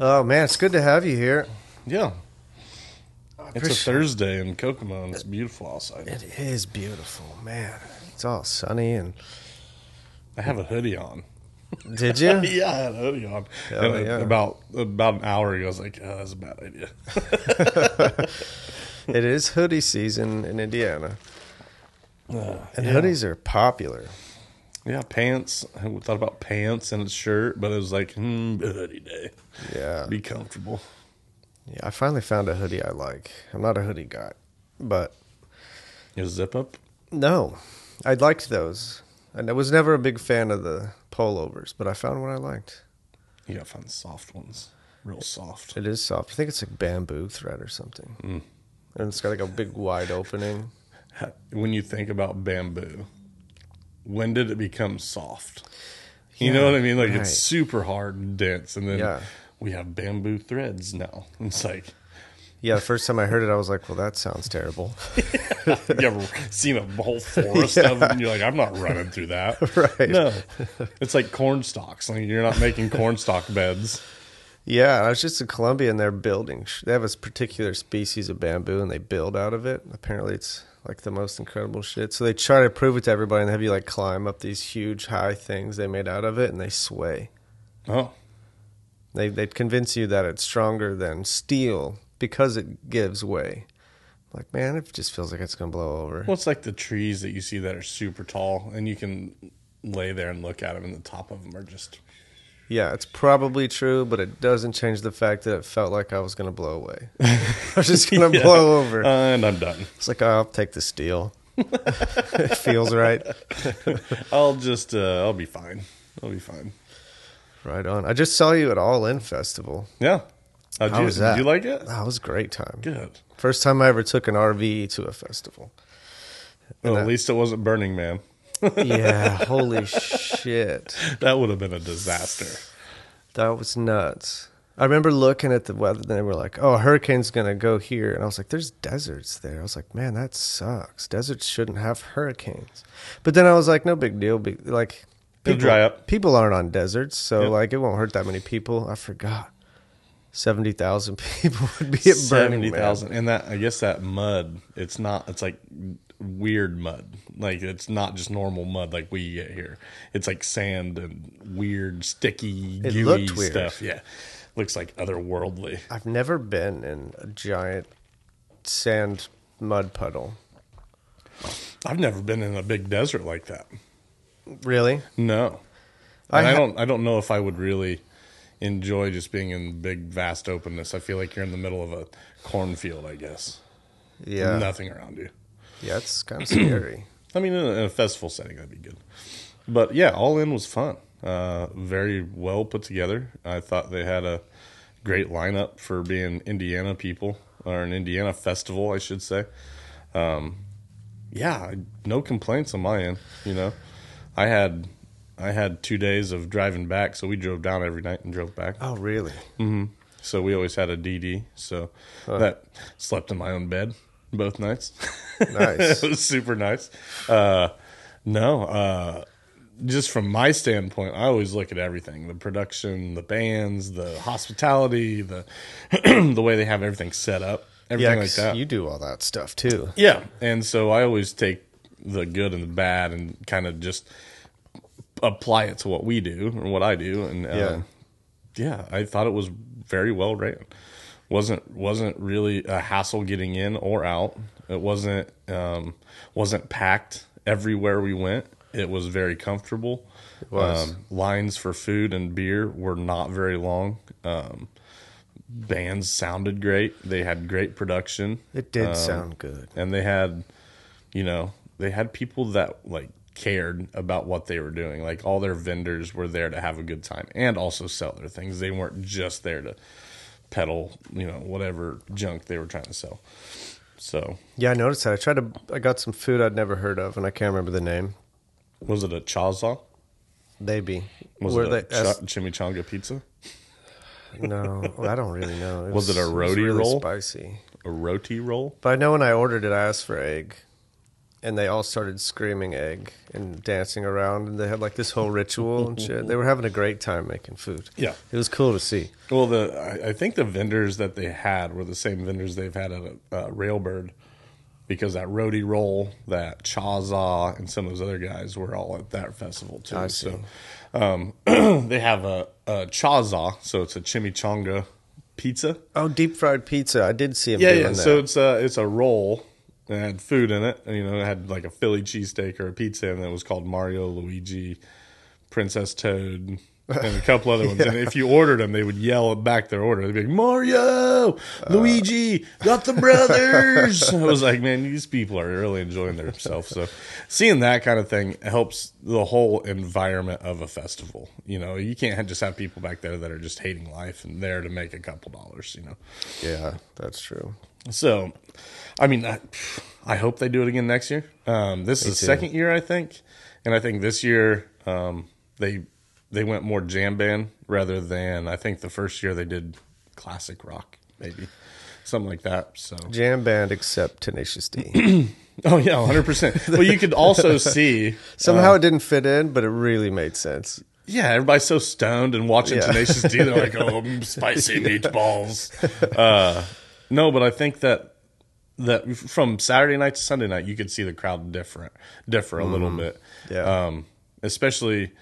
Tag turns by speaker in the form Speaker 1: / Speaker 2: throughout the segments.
Speaker 1: Oh man, it's good to have you here.
Speaker 2: Yeah. It's a Thursday in Kokomo and it's beautiful outside.
Speaker 1: It is beautiful, man. It's all sunny and.
Speaker 2: I have a hoodie on.
Speaker 1: Did you?
Speaker 2: Yeah, I had a hoodie on.
Speaker 1: Hell
Speaker 2: and
Speaker 1: yeah.
Speaker 2: about about an hour ago, I was like, oh, that's a bad idea.
Speaker 1: it is hoodie season in Indiana, uh, and
Speaker 2: yeah.
Speaker 1: hoodies are popular.
Speaker 2: Yeah, pants. I thought about pants and a shirt, but it was like, hmm, hoodie day.
Speaker 1: Yeah,
Speaker 2: Be comfortable.
Speaker 1: yeah. I finally found a hoodie I like. I'm not a hoodie guy, but
Speaker 2: You zip up?
Speaker 1: no, I liked those. And I was never a big fan of the pullovers, but I found one I liked.
Speaker 2: You gotta find soft ones. Real soft.
Speaker 1: It is soft. I think it's like bamboo thread or something,
Speaker 2: Mm.
Speaker 1: and it's got like a big wide opening.
Speaker 2: When you think about bamboo, when did it become soft? You
Speaker 1: Yeah,
Speaker 2: know what I mean? Like
Speaker 1: right.
Speaker 2: it's super hard and dense, and then
Speaker 1: Yeah.
Speaker 2: we have bamboo threads now. It's like
Speaker 1: Yeah, the first time I heard it, I was like, "Well, that sounds terrible."
Speaker 2: you ever seen a whole forest of them? You're like, I'm not running through that.
Speaker 1: Right.
Speaker 2: No, it's like corn stalks. Like you're not making corn stalk beds.
Speaker 1: Yeah, I was just in Colombia and they're building. They have this particular species of bamboo and they build out of it. Apparently, it's like the most incredible shit. So they try to prove it to everybody and have you like climb up these huge high things they made out of it and they sway.
Speaker 2: Oh,
Speaker 1: They they convince you that it's stronger than steel because it gives way. Like man, it just feels like it's gonna blow over.
Speaker 2: well, it's like the trees that you see that are super tall, and you can lay there and look at them, and the top of them are just.
Speaker 1: Yeah, it's probably true, but it doesn't change the fact that it felt like I was gonna blow away. I was just gonna
Speaker 2: Yeah.
Speaker 1: blow over.
Speaker 2: and I'm done.
Speaker 1: It's like oh, I'll take the steel. it feels right.
Speaker 2: I'll just. Uh, I'll be fine. I'll be fine.
Speaker 1: Right on. I just saw you at All In Festival.
Speaker 2: Yeah. How'd
Speaker 1: How
Speaker 2: you,
Speaker 1: was that?
Speaker 2: Did you like it?
Speaker 1: That was a great time.
Speaker 2: Good.
Speaker 1: First time I ever took an RV to a festival.
Speaker 2: Well, at least it wasn't Burning Man.
Speaker 1: Yeah, holy shit.
Speaker 2: That would have been a disaster.
Speaker 1: That was nuts. I remember looking at the weather and they were like, oh, a hurricane's going to go here. And I was like, there's deserts there. I was like, man, that sucks. Deserts shouldn't have hurricanes. But then I was like, no big deal. Be- Like,
Speaker 2: It'll dry up.
Speaker 1: People aren't on deserts. So,
Speaker 2: Yep.
Speaker 1: like, it won't hurt that many people. I forgot. 70,000 people would be at Burning
Speaker 2: Seventy thousand, and that I guess that mud. It's not. It's like weird mud. Like it's not just normal mud like we get here. It's like sand and weird, sticky,
Speaker 1: It
Speaker 2: gooey stuff. Yeah, looks like otherworldly.
Speaker 1: I've never been in a giant sand mud puddle.
Speaker 2: I've never been in a big desert like that.
Speaker 1: Really?
Speaker 2: No,
Speaker 1: I
Speaker 2: And I, don't. I don't know if I would really enjoy just being in big, vast openness. I feel like you're in the middle of a cornfield. I guess.
Speaker 1: Yeah.
Speaker 2: Nothing around you.
Speaker 1: Yeah, it's kind of scary.
Speaker 2: I mean, in a, in a festival setting, that'd be good. But yeah, All In was fun. Uh, very well put together. I thought they had a great lineup for being Indiana people or an Indiana festival, I should say. Um, yeah, no complaints on my end. You know, I had I had two days of driving back, so we drove down every night and drove back.
Speaker 1: Oh, really?
Speaker 2: So we always had a DD. So that slept in my own bed both nights.
Speaker 1: Nice.
Speaker 2: it was super nice. Uh, no, uh, just from my standpoint, I always look at everything: the production, the bands, the hospitality, the the way they have everything set up,
Speaker 1: Yeah,
Speaker 2: everything like
Speaker 1: 'cause
Speaker 2: that.
Speaker 1: you do all that stuff too.
Speaker 2: Yeah, and so I always take the good and the bad and kind of just apply it to what we do or what I do, and um,
Speaker 1: Yeah.
Speaker 2: yeah, I thought it was very well ran. Wasn't wasn't really a hassle getting in or out. It wasn't um, wasn't packed everywhere we went. It was very comfortable. It
Speaker 1: was.
Speaker 2: Um, lines for food and beer were not very long. Um, bands sounded great. They had great production
Speaker 1: It did
Speaker 2: Um,
Speaker 1: sound good.
Speaker 2: and they had you know they had people that like cared about what they were doing like all their vendors were there to have a good time and also sell their things they weren't just there to peddle you know whatever junk they were trying to sell so
Speaker 1: Yeah, I noticed that. I tried to. I got some food I'd never heard of, and I can't remember the name.
Speaker 2: was it a chaza
Speaker 1: Maybe.
Speaker 2: was
Speaker 1: Were
Speaker 2: it a
Speaker 1: they- as-
Speaker 2: chimichanga pizza
Speaker 1: no, I don't really know.
Speaker 2: Was it a roti
Speaker 1: really
Speaker 2: roll?
Speaker 1: Spicy.
Speaker 2: a roti roll
Speaker 1: But I know when I ordered it, I asked for egg. And they all started screaming egg and dancing around, and they had like this whole ritual and shit. They were having a great time making food.
Speaker 2: Yeah.
Speaker 1: it was cool to see.
Speaker 2: Well, the I, I think the vendors that they had were the same vendors they've had at uh, Railbird, because that Roadie Roll, that Chaza, and some of those other guys were all at that festival too.
Speaker 1: I see.
Speaker 2: So um, they have a, a Chaza, so it's a chimichanga pizza.
Speaker 1: Oh, deep fried pizza! I did see him.
Speaker 2: Yeah, yeah.
Speaker 1: that.
Speaker 2: So it's a it's a roll. It had food in it. And, you know, it had like a Philly cheesesteak or a pizza, and it was called Mario, Luigi, Princess Toad, and a couple other ones. And if you ordered them, they would yell back their order. They'd be like, Mario, Luigi, got the brothers. I was like, man, these people are really enjoying themselves. So seeing that kind of thing helps the whole environment of a festival. You know, you can't just have people back there that are just hating life and there to make a couple dollars, you know.
Speaker 1: yeah, that's true.
Speaker 2: So, I mean, I, I hope they do it again next year. Um, this is the
Speaker 1: too.
Speaker 2: second year, I think, and I think this year um, they they went more jam band rather than I think the first year they did classic rock, maybe something like that. So,
Speaker 1: Jam band except Tenacious D.
Speaker 2: oh yeah, hundred percent. Well, you could also see
Speaker 1: Somehow it didn't fit in, but it really made sense.
Speaker 2: Yeah, everybody's so stoned and watching
Speaker 1: Yeah.
Speaker 2: Tenacious D. They're like, "Oh, spicy meatballs." Uh, no, but I think that that from Saturday night to Sunday night, you could see the crowd different, differ a little bit.
Speaker 1: Mm-hmm. Yeah.
Speaker 2: Um, especially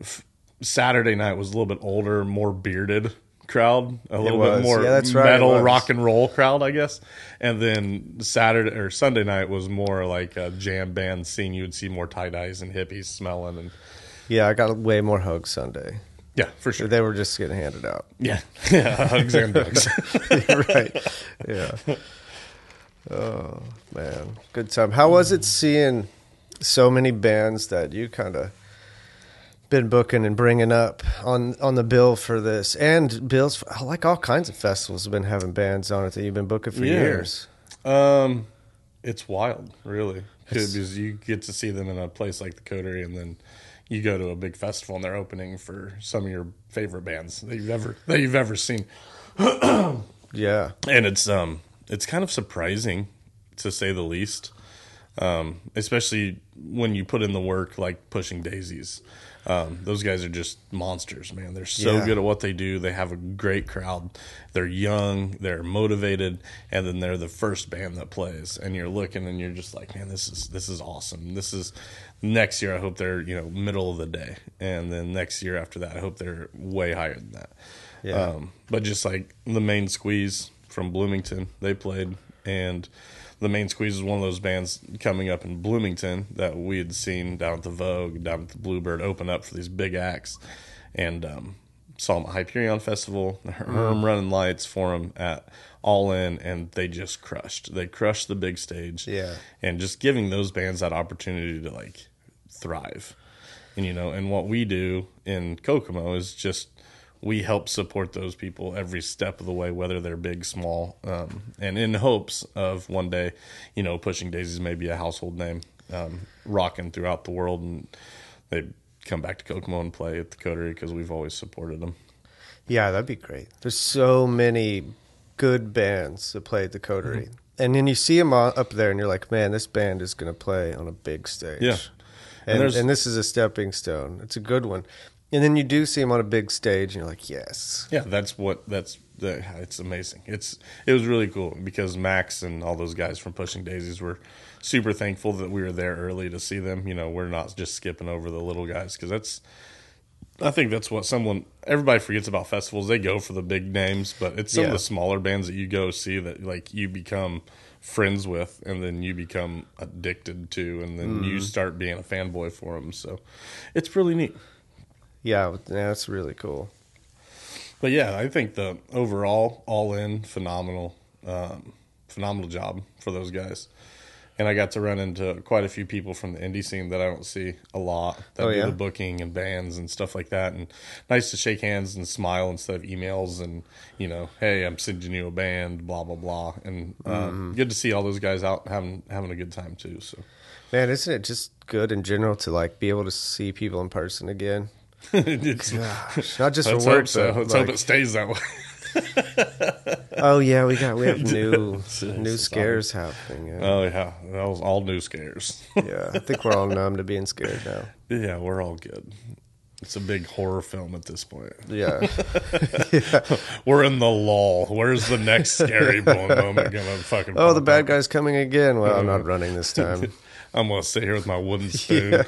Speaker 2: f- Saturday night was a little bit older, more bearded crowd, a little
Speaker 1: was.
Speaker 2: bit more
Speaker 1: Yeah, that's right,
Speaker 2: metal rock and roll crowd, I guess. And then Saturday or Sunday night was more like a jam band scene. You would see more tie dyes and hippies smelling and.
Speaker 1: Yeah, I got way more hugs Sunday.
Speaker 2: Yeah, for sure.
Speaker 1: They were just getting handed out.
Speaker 2: Yeah, yeah, hugs and dogs.
Speaker 1: right. Yeah. Oh man, good time. How was it seeing so many bands that you kind of been booking and bringing up on on the bill for this, and bills for, like all kinds of festivals have been having bands on it that you've been booking for
Speaker 2: Yeah.
Speaker 1: years.
Speaker 2: um, it's wild, really, because you get to see them in a place like the Coterie, and then you go to a big festival and they're opening for some of your favorite bands that you've ever that you've ever seen,
Speaker 1: Yeah,
Speaker 2: and it's um it's kind of surprising to say the least. Um, especially when you put in the work like pushing daisies. Um, those guys are just monsters, man. They're so
Speaker 1: Yeah.
Speaker 2: good at what they do. They have a great crowd. They're young, they're motivated, and then they're the first band that plays. And you're looking and you're just like, man, this is this is awesome. This is next year. I hope they're you know middle of the day, and then next year after that, I hope they're way higher than that.
Speaker 1: Yeah.
Speaker 2: Um, but just like the main squeeze from Bloomington, they played, and the main squeeze is one of those bands coming up in Bloomington that we had seen down at the Vogue, down at the Bluebird, open up for these big acts, and um, saw them at Hyperion Festival, Herm running lights for them at All In, and they just crushed. They crushed the big stage,
Speaker 1: Yeah.
Speaker 2: and just giving those bands that opportunity to like thrive. And you know and what we do in kokomo is just we help support those people every step of the way whether they're big small um, and in hopes of one day you know pushing daisies may be a household name um, rocking throughout the world and they come back to kokomo and play at the coterie because we've always supported them
Speaker 1: yeah, that'd be great. There's so many good bands that play at the Coterie, and then you see them up there, and you're like, man, this band is going to play on a big stage.
Speaker 2: Yeah. And
Speaker 1: and, and this is a stepping stone. It's a good one. And then you do see them on a big stage, and you're like, yes,
Speaker 2: Yeah, that's what that's the, it's amazing. It's it was really cool because Max and all those guys from Pushing Daisies were super thankful that we were there early to see them. You know, we're not just skipping over the little guys because that's I think that's what someone everybody forgets about festivals. They go for the big names, but it's some
Speaker 1: Yeah.
Speaker 2: of the smaller bands that you go see that like you become friends with and then you become addicted to and then you mm. start being a fanboy for them. So it's really neat.
Speaker 1: Yeah, that's really cool.
Speaker 2: But yeah, I think the overall all in phenomenal, um, phenomenal job for those guys. And I got to run into quite a few people from the indie scene that I don't see a lot that
Speaker 1: Oh,
Speaker 2: do
Speaker 1: yeah?
Speaker 2: the booking and bands and stuff like that. And nice to shake hands and smile instead of emails and you know, hey, I'm sending you a band, blah blah blah. And um,
Speaker 1: Mm-hmm.
Speaker 2: good to see all those guys out having having a good time too. So
Speaker 1: Man, isn't it just good in general to like be able to see people in person again?
Speaker 2: it's
Speaker 1: Gosh, not just for work,
Speaker 2: so.
Speaker 1: but,
Speaker 2: Let's
Speaker 1: like-
Speaker 2: hope it stays that way.
Speaker 1: oh yeah, we got we have new new scares happening. Yeah.
Speaker 2: Oh yeah, that was all new scares.
Speaker 1: yeah, I think we're all numb to being scared now.
Speaker 2: yeah, we're all good. It's a big horror film at this point.
Speaker 1: Yeah,
Speaker 2: We're in the lull. Where's the next scary moment gonna fucking?
Speaker 1: Oh, the bad
Speaker 2: up?
Speaker 1: guy's coming again. Well, I'm not mm-hmm. running this time.
Speaker 2: I'm gonna sit here with my wooden spoon.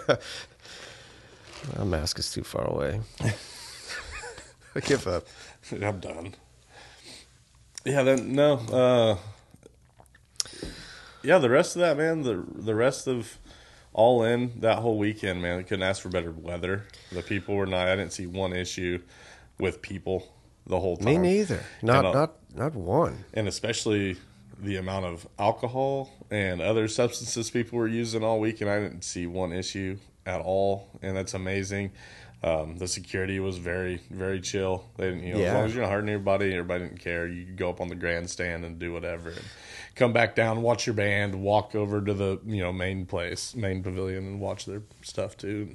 Speaker 1: My mask is too far away. I give up.
Speaker 2: I'm done. Yeah, then no. Uh, yeah, the rest of that man, the the rest of all in that whole weekend, man, I couldn't ask for better weather. The people were not. I didn't see one issue with people the whole time.
Speaker 1: Me neither. Not
Speaker 2: And, uh,
Speaker 1: not not one.
Speaker 2: and especially the amount of alcohol and other substances people were using all week, and I didn't see one issue at all, and that's amazing. Um, the security was very, very chill. They didn't, you know, as long as you're not hurting anybody, everybody didn't care. You could go up on the grandstand and do whatever, and come back down, watch your band, walk over to the you know main place, main pavilion, and watch their stuff too.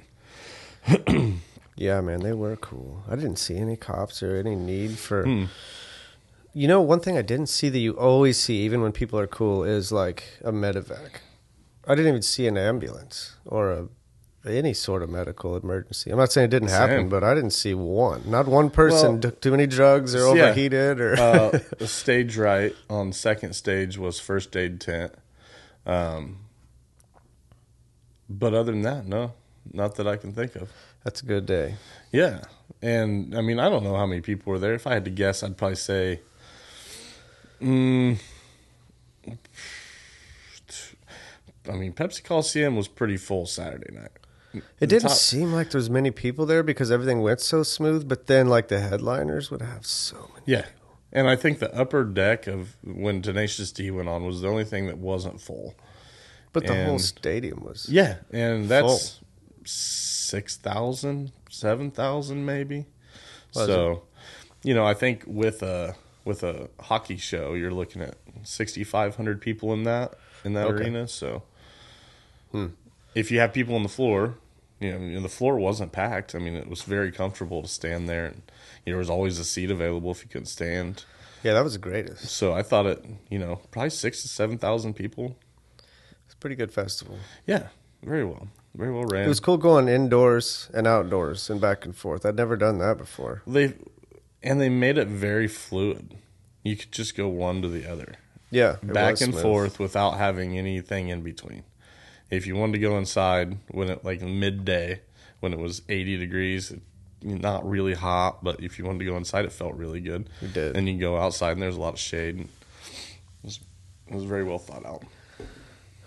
Speaker 1: Yeah, man, they were cool. I didn't see any cops or any need for.
Speaker 2: Hmm.
Speaker 1: You know, one thing I didn't see that you always see, even when people are cool, is like a medevac. I didn't even see an ambulance or a any sort of medical emergency. I'm not saying it didn't happen, but I didn't see one. Not one person
Speaker 2: Well,
Speaker 1: took too many drugs or
Speaker 2: yeah.
Speaker 1: overheated or.
Speaker 2: uh, the stage right on second stage was first aid tent. Um, but other than that, no, not that I can think of.
Speaker 1: That's a good day.
Speaker 2: Yeah, and I mean, I don't know how many people were there. If I had to guess, I'd probably say, mm, I mean, Pepsi Coliseum was pretty full Saturday night.
Speaker 1: It didn't
Speaker 2: top-
Speaker 1: seem like there was many people there because everything went so smooth. But then, like the headliners would have so many.
Speaker 2: Yeah. And I think the upper deck of when Tenacious D went on was the only thing that wasn't full.
Speaker 1: But the whole stadium was.
Speaker 2: Yeah, and that's six thousand, seven thousand, maybe.
Speaker 1: Was
Speaker 2: so, you know, I think with a with a hockey show, you're looking at sixty five hundred people in that in that
Speaker 1: Okay.
Speaker 2: arena. So,
Speaker 1: Hmm.
Speaker 2: if you have people on the floor, you know, you know, the floor wasn't packed. I mean, it was very comfortable to stand there, and you know, there was always a seat available if you couldn't stand.
Speaker 1: Yeah, that was the greatest.
Speaker 2: So I thought it, you know, probably six to seven thousand people.
Speaker 1: It's a pretty good festival.
Speaker 2: Yeah, very well, very well ran.
Speaker 1: It was cool going indoors and outdoors and back and forth. I'd never done that before.
Speaker 2: They and they made it very fluid. You could just go one to the other,
Speaker 1: Yeah,
Speaker 2: back and
Speaker 1: smooth.
Speaker 2: forth without having anything in between. If you wanted to go inside when it like midday, when it was 80 degrees, not really hot, but if you wanted to go inside, it felt really good.
Speaker 1: It did.
Speaker 2: And you go outside, and there's a lot of shade. And it was it was very well thought out.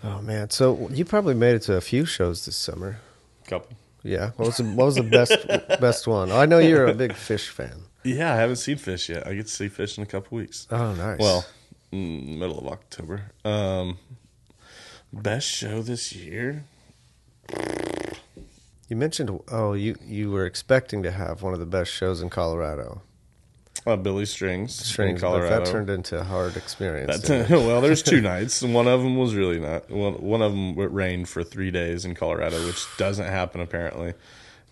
Speaker 1: Oh man, so you probably made it to a few shows this summer.
Speaker 2: Couple.
Speaker 1: Yeah, what was the, what was the best best one? I know you're a big Phish fan.
Speaker 2: Yeah, I haven't seen Phish yet. I get to see Phish in a couple weeks.
Speaker 1: Oh, nice.
Speaker 2: Well, mm, middle of October. Um, best show this year?
Speaker 1: you mentioned oh you you were expecting to have one of the best shows in Colorado,
Speaker 2: Uh, Billy Strings,
Speaker 1: Strings,
Speaker 2: in Colorado.
Speaker 1: but that turned into a hard experience.
Speaker 2: That- well, there's two nights. One of them was really not. One, one of them rained for three days in Colorado, which doesn't happen apparently.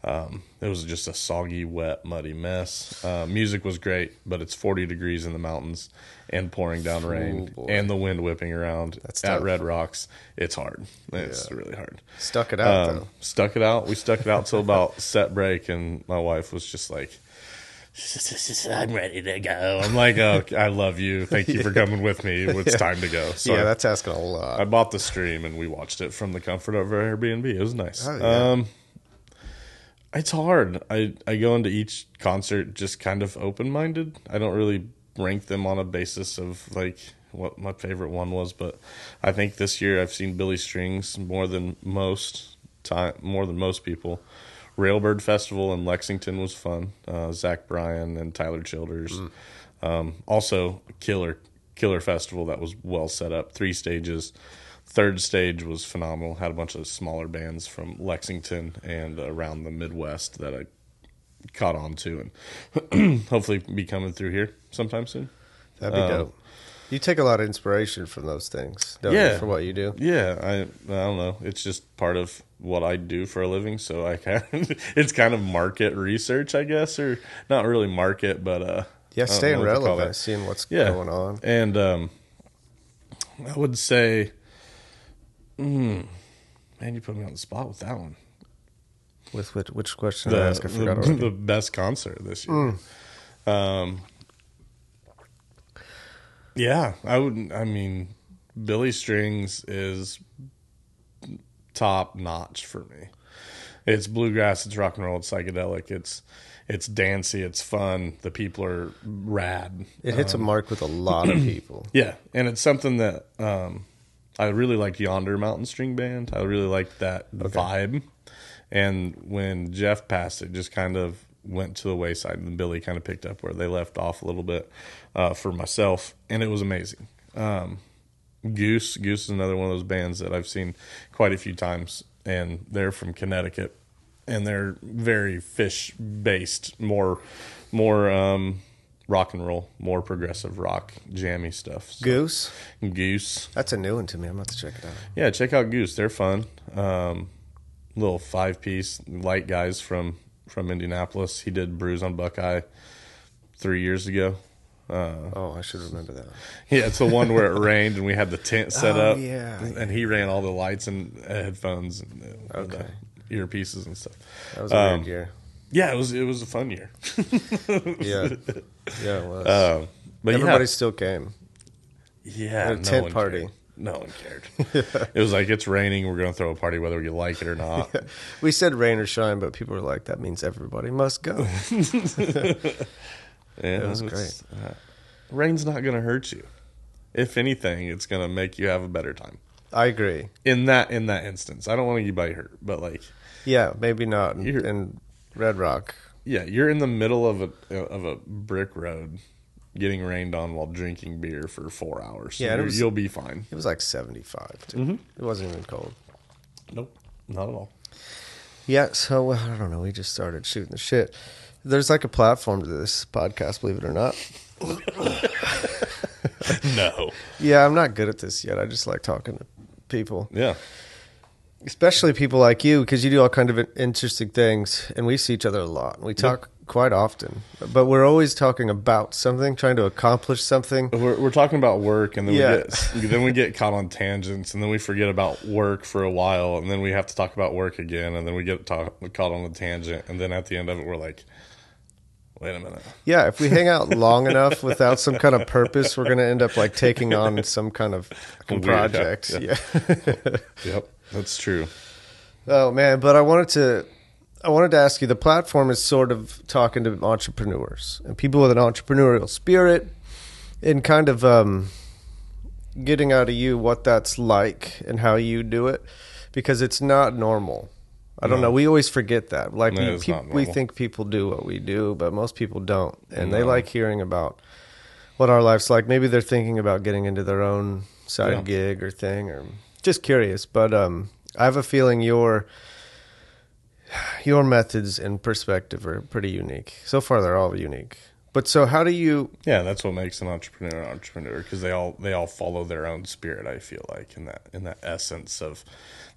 Speaker 2: Um, it was just a soggy, wet, muddy mess. Uh, music was great, but it's 40 degrees in the mountains and pouring down rain
Speaker 1: boy.
Speaker 2: and the wind whipping around
Speaker 1: That's
Speaker 2: at
Speaker 1: tough.
Speaker 2: Red Rocks. It's hard. It's
Speaker 1: Yeah.
Speaker 2: really hard.
Speaker 1: Stuck it out
Speaker 2: Um,
Speaker 1: though.
Speaker 2: stuck it out. We stuck it out till about set break, and my wife was just like, "I'm ready to go." I'm like, "Oh, I love you. Thank you for coming with me. It's time to go." So
Speaker 1: yeah, that's asking a lot.
Speaker 2: I bought the stream and we watched it from the comfort of our Airbnb. It was nice.
Speaker 1: Oh, yeah.
Speaker 2: Um, it's hard. I I go into each concert just kind of open minded. I don't really rank them on a basis of like what my favorite one was, but I think this year I've seen Billy Strings more than most time, more than most people. Railbird Festival in Lexington was fun. Uh, Zach Bryan and Tyler Childers. Um, also, Killer Killer Festival that was well set up. Three stages. Third stage was phenomenal. Had a bunch of smaller bands from Lexington and around the Midwest that I caught on to, and hopefully be coming through here sometime soon.
Speaker 1: That'd be
Speaker 2: um,
Speaker 1: dope. You take a lot of inspiration from those things, don't
Speaker 2: Yeah.
Speaker 1: you, for what you do?
Speaker 2: Yeah, I I don't know. It's just part of what I do for a living, so I kind it's kind of market research, I guess, or not really market, but uh,
Speaker 1: Yeah, staying
Speaker 2: know what to call
Speaker 1: relevant, seeing what's
Speaker 2: Yeah.
Speaker 1: going on.
Speaker 2: And um, I would say, mm, man, you put me on the spot with that one.
Speaker 1: With which, which question did I
Speaker 2: The,
Speaker 1: ask? I forgot
Speaker 2: the, the best concert this year. Um, yeah, I would. I mean, Billy Strings is top notch for me. It's bluegrass, it's rock and roll, it's psychedelic, it's it's dancey, it's fun. The people are rad.
Speaker 1: It hits a mark with a lot of people.
Speaker 2: Yeah, and it's something that um, I really like Yonder Mountain String Band. I really like that vibe. And when Jeff passed, it just kind of went to the wayside, and Billy kind of picked up where they left off a little bit uh, for myself, and it was amazing. Um, Goose, Goose is another one of those bands that I've seen quite a few times, and they're from Connecticut, and they're very Phish based, more, more um, rock and roll, more progressive rock, jammy stuff. So,
Speaker 1: Goose,
Speaker 2: Goose,
Speaker 1: that's a new one to me. I'm about to check it out.
Speaker 2: yeah, check out Goose. They're fun. Um, little five piece light guys from from Indianapolis. He did Brews on Buckeye three years ago. Uh,
Speaker 1: Oh, I should remember that.
Speaker 2: yeah, it's the one where it rained and we had the tent set
Speaker 1: Oh,
Speaker 2: up.
Speaker 1: yeah,
Speaker 2: and he ran all the lights and headphones and uh,
Speaker 1: Okay.
Speaker 2: earpieces and stuff.
Speaker 1: That was a
Speaker 2: Um,
Speaker 1: weird year.
Speaker 2: Yeah, it was it was a fun year.
Speaker 1: Yeah, yeah, it was.
Speaker 2: Um, but
Speaker 1: Everybody still came.
Speaker 2: yeah, no
Speaker 1: tent
Speaker 2: one
Speaker 1: party.
Speaker 2: cared. No one cared. it was like it's raining. We're going to throw a party whether you like it or not.
Speaker 1: We said rain or shine, but people were like, "That means everybody must go."
Speaker 2: Yeah,
Speaker 1: It was
Speaker 2: great. uh, rain's not going to hurt you. If anything, it's going to make you have a better time.
Speaker 1: I agree.
Speaker 2: In that in that instance, I don't want anybody hurt, but like,
Speaker 1: Yeah, maybe not in, in Red Rock.
Speaker 2: Yeah, you're in the middle of a of a brick road, getting rained on while drinking beer for four hours.
Speaker 1: Yeah, it was-
Speaker 2: you'll be fine.
Speaker 1: It was like 75.
Speaker 2: Mm-hmm.
Speaker 1: It wasn't even cold.
Speaker 2: Nope, not at all.
Speaker 1: Yeah, so I don't know. We just started shooting the shit. There's like a platform to this podcast, believe it or not.
Speaker 2: no.
Speaker 1: Yeah, I'm not good at this yet. I just like talking to people,
Speaker 2: Yeah.
Speaker 1: Especially people like you, because you do all kind of interesting things, and we see each other a lot. We talk quite often, but we're always talking about something, trying to accomplish something.
Speaker 2: We're, we're talking about work, and then
Speaker 1: Yeah.
Speaker 2: we get then we get caught on tangents, and then we forget about work for a while, and then we have to talk about work again, and then we get talk, caught on a tangent, and then at the end of it, we're like, "Wait a minute."
Speaker 1: Yeah, if we hang out long enough without some kind of purpose, we're going to end up like taking on some kind of
Speaker 2: Weird,
Speaker 1: project.
Speaker 2: yeah.
Speaker 1: yeah.
Speaker 2: Yep, that's true.
Speaker 1: Oh man, but I wanted to I wanted to ask you the platform is sort of talking to entrepreneurs and people with an entrepreneurial spirit and kind of um getting out of you what that's like and how you do it because it's not normal. I don't
Speaker 2: No.
Speaker 1: know. We always forget that. Like
Speaker 2: No,
Speaker 1: we,
Speaker 2: it's
Speaker 1: we think people do what we do, but most people don't. And they like hearing about what our life's like. Maybe they're thinking about getting into their own side
Speaker 2: Yeah.
Speaker 1: gig or thing or just curious. But um I have a feeling your your methods and perspective are pretty unique. So far they're all unique. But so how do you
Speaker 2: Yeah, that's what makes an entrepreneur an entrepreneur because they all they all follow their own spirit. I feel like in that in that essence of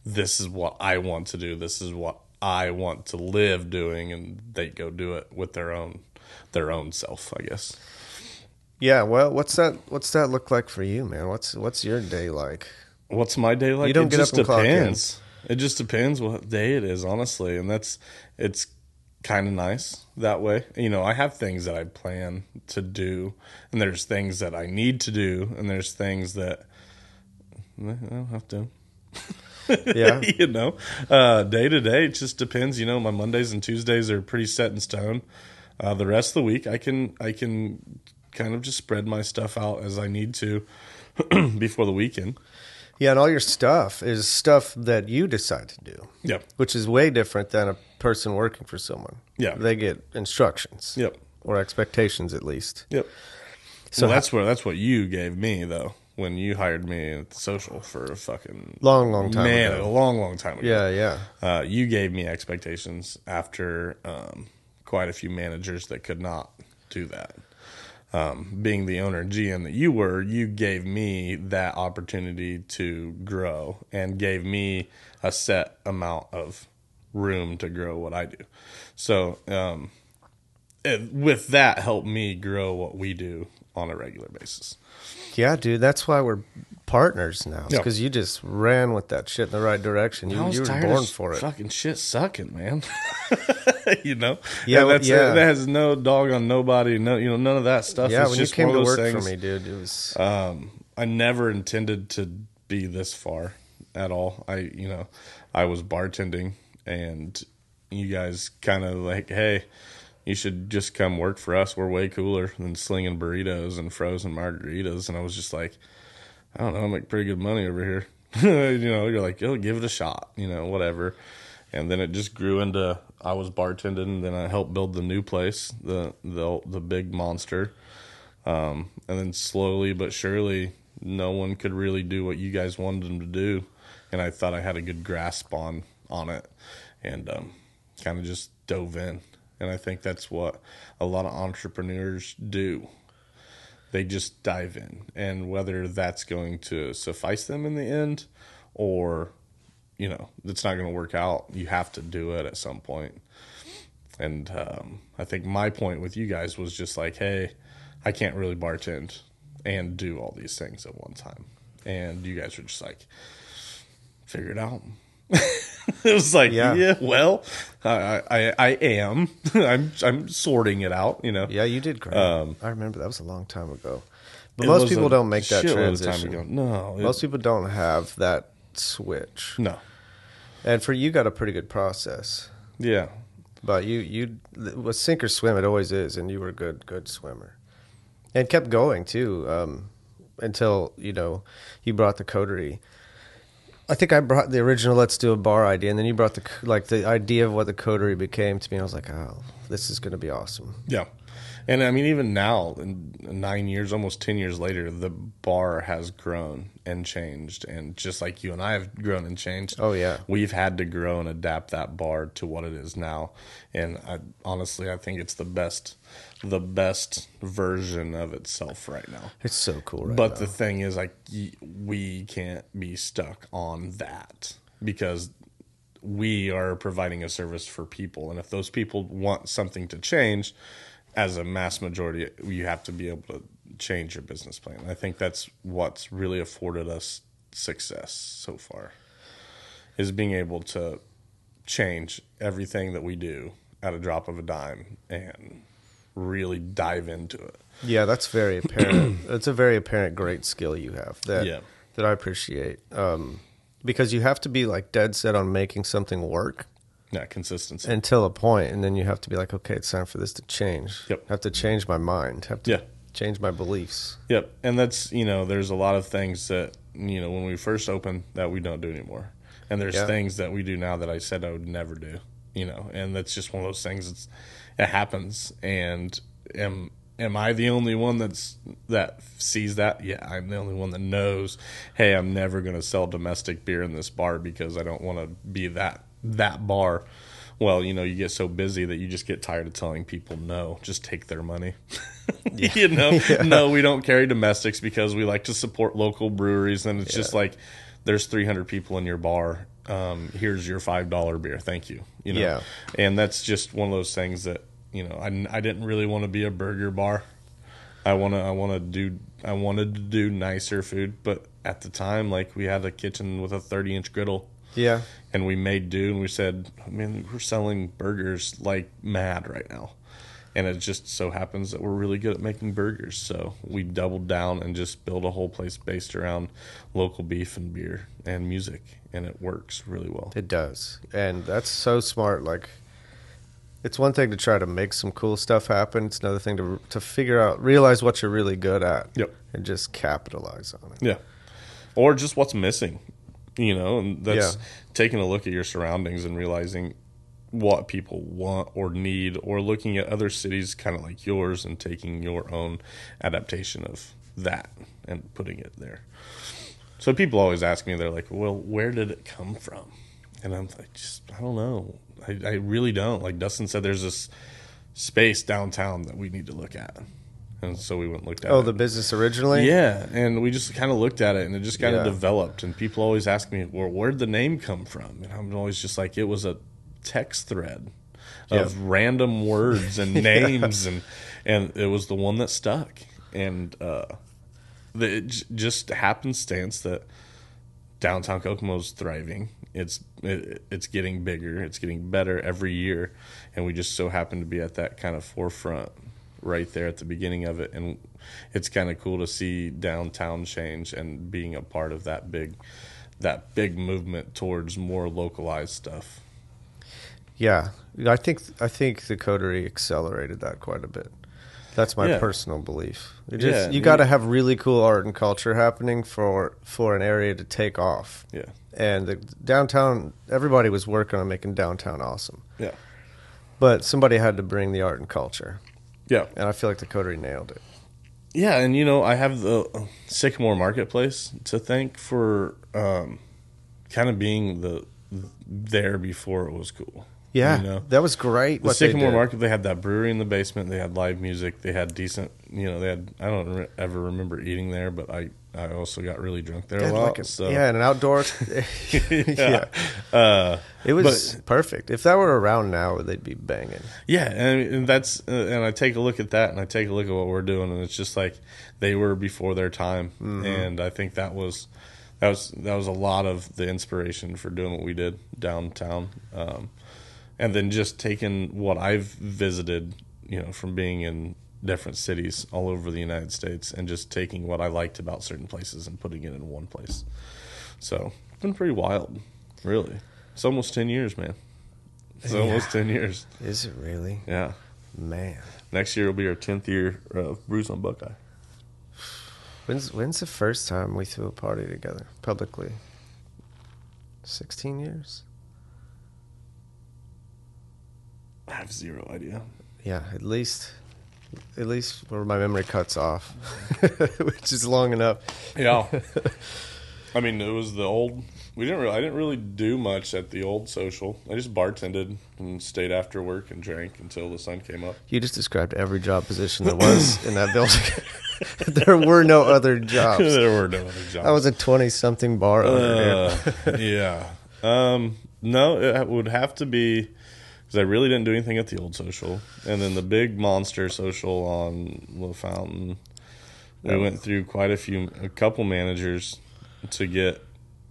Speaker 2: this is what I want to do. This is what I want to live doing, and they go do it with their own their own self. I guess.
Speaker 1: Yeah, well, what's that what's that look like for you, man? What's what's your day like?
Speaker 2: What's my day like?
Speaker 1: You don't
Speaker 2: it
Speaker 1: get
Speaker 2: just
Speaker 1: up and
Speaker 2: depends. It just depends what day it is, honestly, and that's it's kind of nice that way. You know, I have things that I plan to do, and there's things that I need to do, and there's things that I don't have to.
Speaker 1: Yeah.
Speaker 2: you know, uh, day to day, it just depends. You know, my Mondays and Tuesdays are pretty set in stone. Uh, the rest of the week, I can I can kind of just spread my stuff out as I need to before the weekend.
Speaker 1: Yeah, and all your stuff is stuff that you decide to do,
Speaker 2: Yep.
Speaker 1: which is way different than a person working for someone.
Speaker 2: Yeah.
Speaker 1: They get instructions.
Speaker 2: Yep.
Speaker 1: Or expectations at least.
Speaker 2: Yep.
Speaker 1: So
Speaker 2: So that's what that's what you gave me though when you hired me at social for a fucking
Speaker 1: Long, long time
Speaker 2: man,
Speaker 1: ago.
Speaker 2: a long, long time ago.
Speaker 1: Yeah, yeah.
Speaker 2: Uh, you gave me expectations after um, quite a few managers that could not do that. Um, being the owner and GM that you were, you gave me that opportunity to grow and gave me a set amount of room to grow what I do. So um, and with that helped me grow what we do on a regular basis.
Speaker 1: Yeah, dude, that's why we're partners now.
Speaker 2: Yeah.
Speaker 1: Because you just ran with that shit in the right direction. You, you were born for it.
Speaker 2: Fucking shit sucking, man. you know.
Speaker 1: Yeah,
Speaker 2: And that's
Speaker 1: yeah.
Speaker 2: That has no dog on nobody. No, you know, none of that stuff.
Speaker 1: Yeah,
Speaker 2: It's
Speaker 1: when you
Speaker 2: just
Speaker 1: came to work
Speaker 2: those
Speaker 1: for me, dude, it was
Speaker 2: Um, I never intended to be this far at all. I, you know, I was bartending, and you guys kind of like, hey, you should just come work for us. We're way cooler than slinging burritos and frozen margaritas. And I was just like, I don't know, I make pretty good money over here. you know, you're like, oh, give it a shot. You know, whatever. And then it just grew into I was bartending, and then I helped build the new place, the the the big monster. Um, and then slowly but surely, no one could really do what you guys wanted them to do, and I thought I had a good grasp on on it, and um, kind of just dove in. And I think that's what a lot of entrepreneurs do. They just dive in, and whether that's going to suffice them in the end, or you know, it's not going to work out. You have to do it at some point. And um, I think my point with you guys was just like, hey, I can't really bartend and do all these things at one time. And you guys were just like, figure it out. it was like,
Speaker 1: Yeah.
Speaker 2: yeah, well, I, I, I am. I'm, I'm sorting it out. You know,
Speaker 1: yeah, you did great. I remember that was a long time ago. But
Speaker 2: Um,
Speaker 1: most people don't make that transition.
Speaker 2: Time ago. No, it-
Speaker 1: Most people don't have that switch.
Speaker 2: no,
Speaker 1: And for you, got a pretty good process.
Speaker 2: yeah,
Speaker 1: But you, you, with sink or swim, it always is, and you were a good, good swimmer, and kept going too um, until you know you brought the coterie. I think I brought the original "Let's Do a Bar" idea, and then you brought the like the idea of what the coterie became to me. I was like, oh, this is going to be awesome.
Speaker 2: Yeah. And I mean, even now, in nine years, almost 10 years later, the bar has grown and changed. And just like you and I have grown and changed,
Speaker 1: Oh, yeah.
Speaker 2: we've had to grow and adapt that bar to what it is now. And I, honestly, I think it's the best, the best version of itself right now.
Speaker 1: It's so cool, right?
Speaker 2: But
Speaker 1: now.
Speaker 2: the thing is, like, we can't be stuck on that because we are providing a service for people. And if those people want something to change, as a mass majority, you have to be able to change your business plan. I think that's what's really afforded us success so far is being able to change everything that we do at a drop of a dime and really dive into it.
Speaker 1: Yeah, that's very apparent. it's a very apparent great skill you have that
Speaker 2: Yeah.
Speaker 1: that I appreciate. Um, because you have to be like dead set on making something work
Speaker 2: Yeah, consistency.
Speaker 1: until a point, and then you have to be like, okay, it's time for this to change.
Speaker 2: Yep.
Speaker 1: I have to change my mind. Have to
Speaker 2: Yeah.
Speaker 1: change my beliefs.
Speaker 2: Yep, and that's you know, there's a lot of things that you know when we first opened that we don't do anymore, and there's
Speaker 1: Yeah.
Speaker 2: things that we do now that I said I would never do. You know, and that's just one of those things. It's it happens, and am am I the only one that's that sees that? Yeah, I'm the only one that knows. Hey, I'm never going to sell domestic beer in this bar because I don't want to be that that bar. Well, you know, you get so busy that you just get tired of telling people no, just take their money. you know, no, we don't carry domestics because we like to support local breweries, and it's just like there's 300 people in your bar. Um, here's your five dollar beer, thank you. You know,
Speaker 1: Yeah.
Speaker 2: and that's just one of those things that you know I, I didn't really want to be a burger bar. I want to I want to do I wanted to do nicer food, but at the time, like we had a kitchen with a 30 inch griddle
Speaker 1: Yeah.
Speaker 2: and we made do and we said oh, I mean we're selling burgers like mad right now and it just so happens that we're really good at making burgers so we doubled down and just built a whole place based around local beef and beer and music and it works really well
Speaker 1: It does. And that's so smart. Like, it's one thing to try to make some cool stuff happen. It's another thing to to figure out, realize what you're really good at,
Speaker 2: Yep.
Speaker 1: and just capitalize on it.
Speaker 2: yeah or just what's missing you know and that's
Speaker 1: Yeah.
Speaker 2: taking a look at your surroundings and realizing what people want or need or looking at other cities kind of like yours and taking your own adaptation of that and putting it there so people always ask me they're like well where did it come from and i'm like just i don't know i, I really don't like dustin said there's this space downtown that we need to look at and so we went and looked at
Speaker 1: Oh,
Speaker 2: it
Speaker 1: the business originally?
Speaker 2: yeah, and we just kind of looked at it, and it just kind of
Speaker 1: Yeah.
Speaker 2: developed. And people always ask me, "Well, where'd the name come from?" And I'm always just like, "It was a text thread of
Speaker 1: Yeah.
Speaker 2: random words and names and and it was the one that stuck and uh the, it j- just happenstance that downtown Kokomo's thriving. It's it, it's getting bigger. It's getting better every year, and we just so happen to be at that kind of forefront right there at the beginning of it. And it's kind of cool to see downtown change and being a part of that big that big movement towards more localized stuff.
Speaker 1: Yeah, I think I think the coterie accelerated that quite a bit. That's my
Speaker 2: Yeah.
Speaker 1: personal belief. It just,
Speaker 2: Yeah,
Speaker 1: you
Speaker 2: you-
Speaker 1: got to have really cool art and culture happening for for an area to take off.
Speaker 2: Yeah,
Speaker 1: And the downtown, everybody was working on making downtown awesome,
Speaker 2: yeah,
Speaker 1: but somebody had to bring the art and culture,
Speaker 2: yeah.
Speaker 1: and I feel like the coterie nailed it.
Speaker 2: Yeah, and you know, I have the Sycamore Marketplace to thank for um, kind of being the there before it was cool.
Speaker 1: Yeah,
Speaker 2: you know,
Speaker 1: that was great.
Speaker 2: the Sycamore. Market they had that brewery in the basement. They had live music. They had decent. You know, they had. I don't re- ever remember eating there, but I I also got really drunk there a lot.
Speaker 1: like a-
Speaker 2: so
Speaker 1: yeah, in an outdoor. yeah,
Speaker 2: Uh,
Speaker 1: it was perfect. If that were around now, they'd be banging.
Speaker 2: Yeah, and, and that's uh, and I take a look at that, and I take a look at what we're doing, and it's just like they were before their time,
Speaker 1: Mm-hmm.
Speaker 2: and I think that was that was that was a lot of the inspiration for doing what we did downtown, um, and then just taking what I've visited, you know, from being in different cities all over the United States, and just taking what I liked about certain places and putting it in one place. So it's been pretty wild, really. It's almost ten years, man. It's almost ten years.
Speaker 1: Is it really?
Speaker 2: Yeah.
Speaker 1: Man.
Speaker 2: Next year will be our tenth year of Brews on Buckeye.
Speaker 1: When's when's the first time we threw a party together publicly? Sixteen years.
Speaker 2: I have zero idea.
Speaker 1: Yeah, at least, at least where my memory cuts off, which is long enough.
Speaker 2: Yeah. I mean, it was the old. We didn't. Really, I didn't really do much at the old social. I just bartended and stayed after work and drank until the sun came up.
Speaker 1: You just described every job position there was in that building. there were no other jobs.
Speaker 2: there were no other jobs.
Speaker 1: I was a twenty-something bar owner.
Speaker 2: Uh, yeah. Um, no, it would have to be because I really didn't do anything at the old social, and then the big monster social on La Fountain. We
Speaker 1: Yeah.
Speaker 2: went through quite a few, a couple managers to get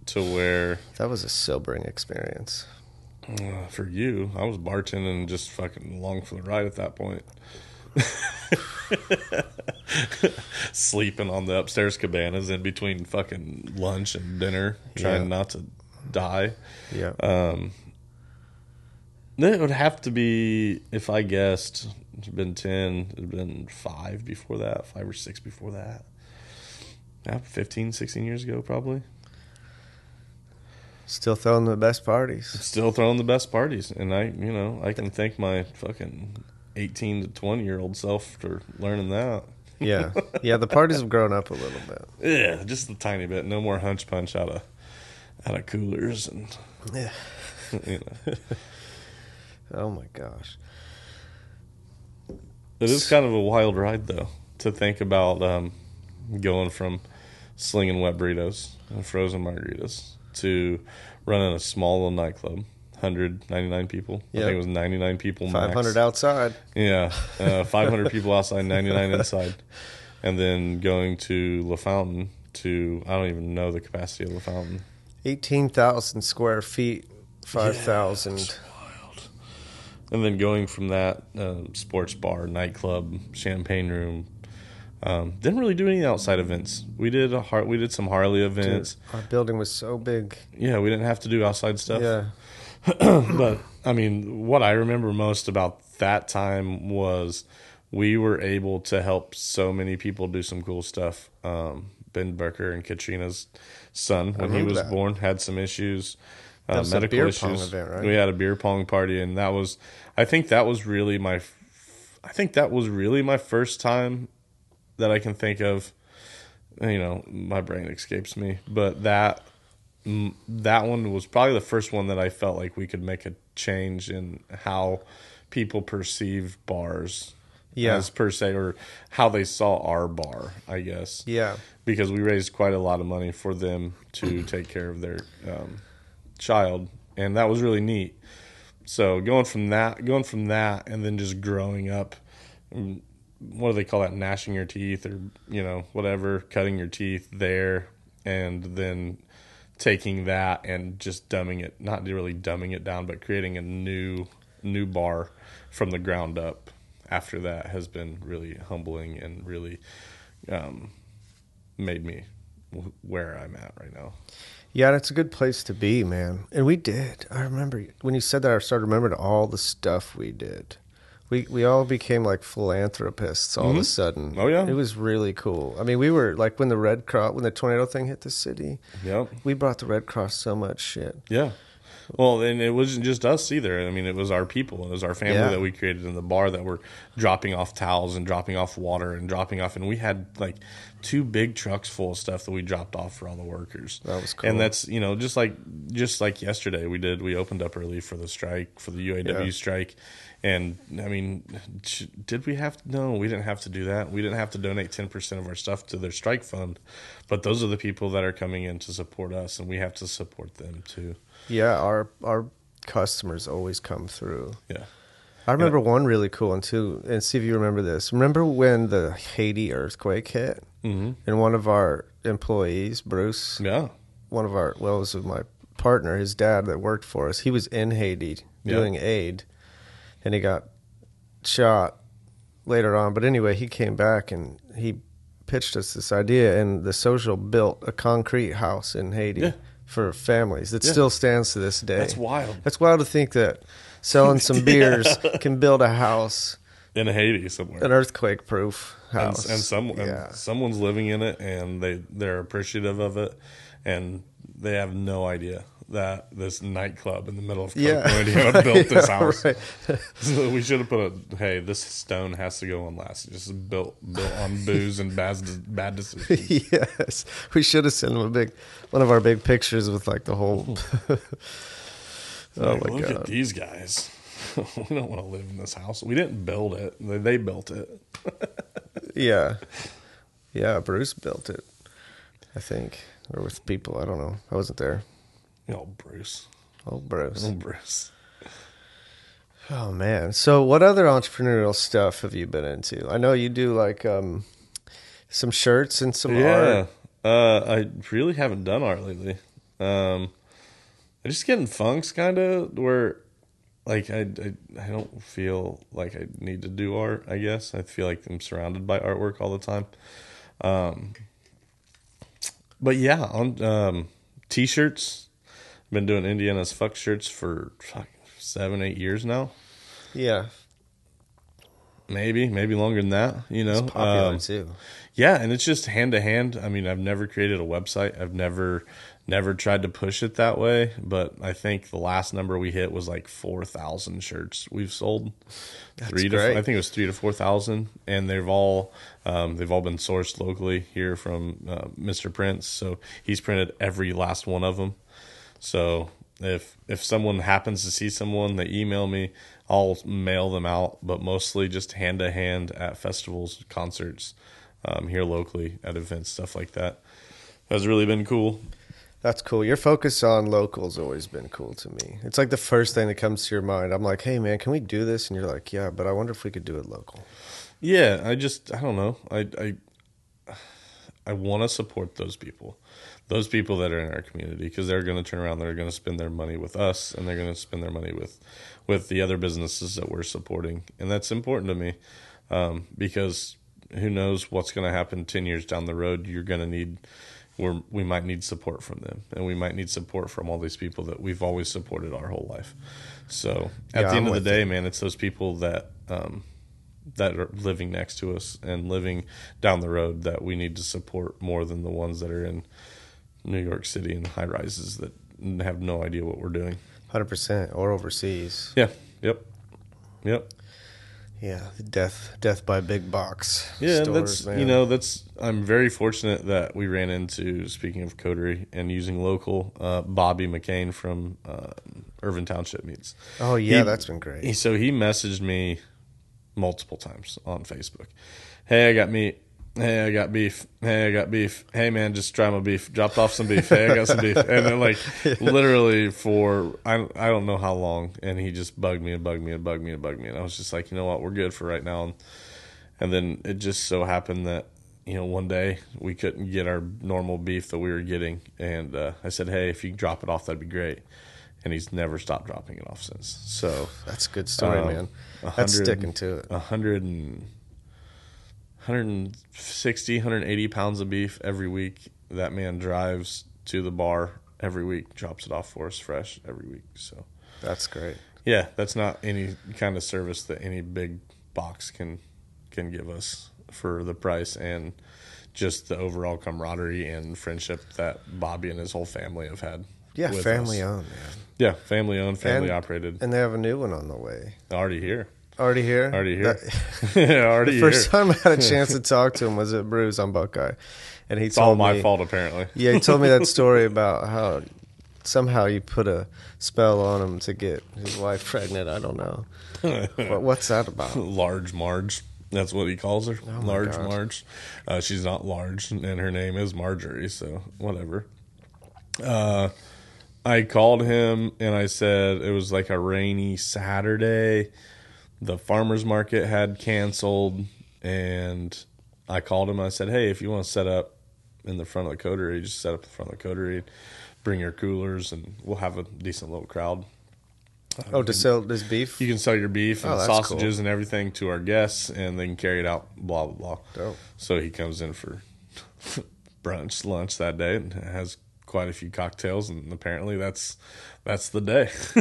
Speaker 2: to where
Speaker 1: that was a sobering experience.
Speaker 2: uh, for you, I was bartending just fucking along for the ride at that point. Sleeping on the upstairs cabanas in between fucking lunch and dinner, trying
Speaker 1: Yeah.
Speaker 2: not to die.
Speaker 1: Yeah,
Speaker 2: Um, it would have to be, if I guessed, it's been 10, it's been five before that, five or six before that. Yeah, 15, 16 years ago, probably.
Speaker 1: still throwing the best parties.
Speaker 2: Still throwing the best parties. And I, you know, I can thank my fucking 18 to 20 year old self for learning that.
Speaker 1: Yeah, yeah. The parties have grown up a little bit.
Speaker 2: Yeah, just a tiny bit. No more hunch punch out of out of coolers and
Speaker 1: Yeah.
Speaker 2: you know.
Speaker 1: Oh my gosh.
Speaker 2: It is kind of a wild ride, though, to think about um, going from slinging wet burritos and frozen margaritas to running a small little nightclub. 199 people. I think it was 99 people max.
Speaker 1: Five hundred outside.
Speaker 2: Yeah. Uh, 500 people outside, 99 inside. And then going to La Fountain to, I don't even know the capacity of La Fountain.
Speaker 1: Eighteen thousand square feet. Five thousand.
Speaker 2: And then going from that uh, sports bar, nightclub, champagne room. Um, didn't really do any outside events. We did a har- we did some Harley events.
Speaker 1: Our building was so big.
Speaker 2: Yeah, we didn't have to do outside stuff.
Speaker 1: Yeah.
Speaker 2: but I mean, what I remember most about that time was we were able to help so many people do some cool stuff. Um, ben Burker and Katrina's son, when he was
Speaker 1: that.
Speaker 2: born, had some issues, uh,
Speaker 1: That was a
Speaker 2: medical
Speaker 1: beer
Speaker 2: issues.
Speaker 1: pong event, right?
Speaker 2: We had a beer pong party, and that was, I think that was really my, I think that was really my first time that I can think of. You know, my brain escapes me, but that that one was probably the first one that I felt like we could make a change in how people perceive bars,
Speaker 1: Yeah.
Speaker 2: as per se, or how they saw our bar, I guess.
Speaker 1: Yeah.
Speaker 2: because we raised quite a lot of money for them to take care of their um, child, and that was really neat. So going from that, going from that, and then just growing up, mm, what do they call that? Gnashing your teeth, or you know, whatever, cutting your teeth there, and then taking that and just dumbing it, not really dumbing it down, but creating a new new bar from the ground up. After that has been really humbling and really um, made me where I'm at right now.
Speaker 1: Yeah, that's a good place to be, man. And we did. I remember when you said that. I started remembering all the stuff we did. We we all became like philanthropists all of a mm-hmm. sudden.
Speaker 2: Oh, yeah.
Speaker 1: it was really cool. I mean, we were like when the Red Cross when the tornado thing hit the city.
Speaker 2: Yep.
Speaker 1: We brought the Red Cross so much shit.
Speaker 2: Yeah. Well, and it wasn't just us either. I mean, it was our people. It was our family
Speaker 1: Yeah.
Speaker 2: that we created in the bar that were dropping off towels and dropping off water and dropping off. And we had like two big trucks full of stuff that we dropped off for all the workers.
Speaker 1: That was cool.
Speaker 2: And that's you know just like just like yesterday we did. We opened up early for the strike for the UAW
Speaker 1: Yeah.
Speaker 2: strike. And I mean, did we have to? No, we didn't have to do that. We didn't have to donate 10% of our stuff to their strike fund. But those are the people that are coming in to support us, and we have to support them too.
Speaker 1: Yeah, our our customers always come through.
Speaker 2: Yeah.
Speaker 1: I remember one really cool one too, and see if you remember this. Remember when the Haiti earthquake hit,
Speaker 2: Mm-hmm.
Speaker 1: and one of our employees, Bruce,
Speaker 2: Yeah.
Speaker 1: one of our well, it was my partner, his dad that worked for us. He was in Haiti
Speaker 2: Yeah.
Speaker 1: doing aid, and he got shot later on. But anyway, he came back and he pitched us this idea, and the social built a concrete house in Haiti
Speaker 2: Yeah.
Speaker 1: for families that
Speaker 2: Yeah.
Speaker 1: still stands to this day.
Speaker 2: That's wild.
Speaker 1: That's wild to think that selling some beers can build a house,
Speaker 2: In Haiti somewhere.
Speaker 1: an earthquake proof
Speaker 2: and,
Speaker 1: house.
Speaker 2: and some and someone's living in it and they they're appreciative of it and they have no idea that this nightclub in the middle of
Speaker 1: Yeah.
Speaker 2: Coke Indiana built this
Speaker 1: Yeah,
Speaker 2: house.
Speaker 1: right.
Speaker 2: So we should have put a hey, this stone has to go on last. It's just built built on booze and bad bad decisions.
Speaker 1: yes, we should have sent him a big, one of our big pictures with like the whole. Hmm. Oh
Speaker 2: Like,
Speaker 1: my
Speaker 2: look
Speaker 1: god!
Speaker 2: at these guys. we don't want to live in this house. We didn't build it. They, they built it.
Speaker 1: Yeah, yeah. Bruce built it, I think, or with people. I don't know. I wasn't there.
Speaker 2: Oh, Bruce.
Speaker 1: Oh, Bruce.
Speaker 2: Oh, Bruce.
Speaker 1: Oh man. So, what other entrepreneurial stuff have you been into? I know you do like um, some shirts and some
Speaker 2: Yeah.
Speaker 1: art.
Speaker 2: Uh, I really haven't done art lately. Um, I'm just getting funks kind of where, like, I, I I don't feel like I need to do art. I guess I feel like I'm surrounded by artwork all the time. Um, but yeah, on um, t-shirts. I've been doing Indiana's fuck shirts for fuck, seven, eight years now.
Speaker 1: Yeah,
Speaker 2: Maybe, maybe longer than that. You know,
Speaker 1: it's popular
Speaker 2: Um,
Speaker 1: too.
Speaker 2: Yeah, and it's just hand to hand. I mean, I've never created a website. I've never never tried to push it that way, but I think the last number we hit was like 4,000 shirts we've sold. three to. I think it was 3 to 4,000 and they've all um, they've all been sourced locally here from uh, Mr. Prince. So he's printed every last one of them. So if if someone happens to see someone, they email me. I'll mail them out, but mostly just hand to hand at festivals, concerts, um, here locally at events, stuff like that. Has really been cool.
Speaker 1: That's cool. Your focus on local's always been cool to me. It's like the first thing that comes to your mind. I'm like, hey man, can we do this? And you're like, yeah, but I wonder if we could do it local.
Speaker 2: Yeah, I just I don't know. I I I want to support those people, those people that are in our community, because they're going to turn around. They're going to spend their money with us, and they're going to spend their money with with the other businesses that we're supporting, and that's important to me um, because who knows what's going to happen ten years down the road. You're going to need. We're, we might need support from them, and we might need support from all these people that we've always supported our whole life. So at
Speaker 1: Yeah,
Speaker 2: the end
Speaker 1: I'm
Speaker 2: of the day, man, it's those people that um, that are living next to us and living down the road that we need to support more than the ones that are in New York City and high rises that have no idea what we're doing.
Speaker 1: 100% or overseas.
Speaker 2: Yeah. Yep. Yep.
Speaker 1: Yeah, death death by big box.
Speaker 2: Yeah,
Speaker 1: stores,
Speaker 2: that's
Speaker 1: man.
Speaker 2: you know that's I'm very fortunate that we ran into speaking of coterie and using local uh, Bobby McCain from uh, Ervin Township meets.
Speaker 1: Oh yeah,
Speaker 2: he-
Speaker 1: that's been great.
Speaker 2: He, so he messaged me multiple times on Facebook. Hey, I got meat. Hey, I got beef. Hey, I got beef. Hey, man, just try my beef. Dropped off some beef. Hey, I got some beef. And then, like, literally for I I don't know how long, and he just bugged me and bugged me and bugged me and bugged me, and I was just like, you know what, we're good for right now. And, and then it just so happened that you know one day we couldn't get our normal beef that we were getting, and uh, I said, hey, if you drop it off, that'd be great. And he's never stopped dropping it off since. So
Speaker 1: That's a good story,
Speaker 2: Um,
Speaker 1: man. That's sticking to it.
Speaker 2: a hundred and 160 180 pounds of beef every week that man drives to the bar every week drops it off for us fresh every week so
Speaker 1: That's great.
Speaker 2: yeah that's not any kind of service that any big box can can give us for the price and just the overall camaraderie and friendship that bobby and his whole family have had
Speaker 1: Yeah, family
Speaker 2: us.
Speaker 1: owned, man.
Speaker 2: yeah family owned family
Speaker 1: And-
Speaker 2: operated
Speaker 1: And they have a new one on the way.
Speaker 2: already here
Speaker 1: Already here?
Speaker 2: already here
Speaker 1: That-
Speaker 2: yeah already
Speaker 1: the
Speaker 2: here
Speaker 1: first time I had a chance to talk to him was at Brews on Buckeye. And he
Speaker 2: it's all my
Speaker 1: me,
Speaker 2: fault apparently
Speaker 1: Yeah, he told me that story about how somehow you put a spell on him to get his wife pregnant. I don't know. what, what's that about?
Speaker 2: large Marge. That's what he calls her.
Speaker 1: Oh
Speaker 2: large
Speaker 1: God.
Speaker 2: Marge. Uh, she's not large, and her name is Marjorie. So whatever. Uh, I called him and I said it was like a rainy Saturday. The farmers market had canceled, and I called him. I said, "Hey, if you want to set up in the front of the coterie, just set up in front of the coterie, bring your coolers, and we'll have a decent little crowd."
Speaker 1: Oh, to sell this beef?
Speaker 2: You can sell your beef oh, and
Speaker 1: Oh,
Speaker 2: sausages and everything to our guests, and they can carry it out. Blah blah blah.
Speaker 1: Dope.
Speaker 2: So he comes in for brunch, lunch that day, and has quite a few cocktails, and apparently that's that's the day. I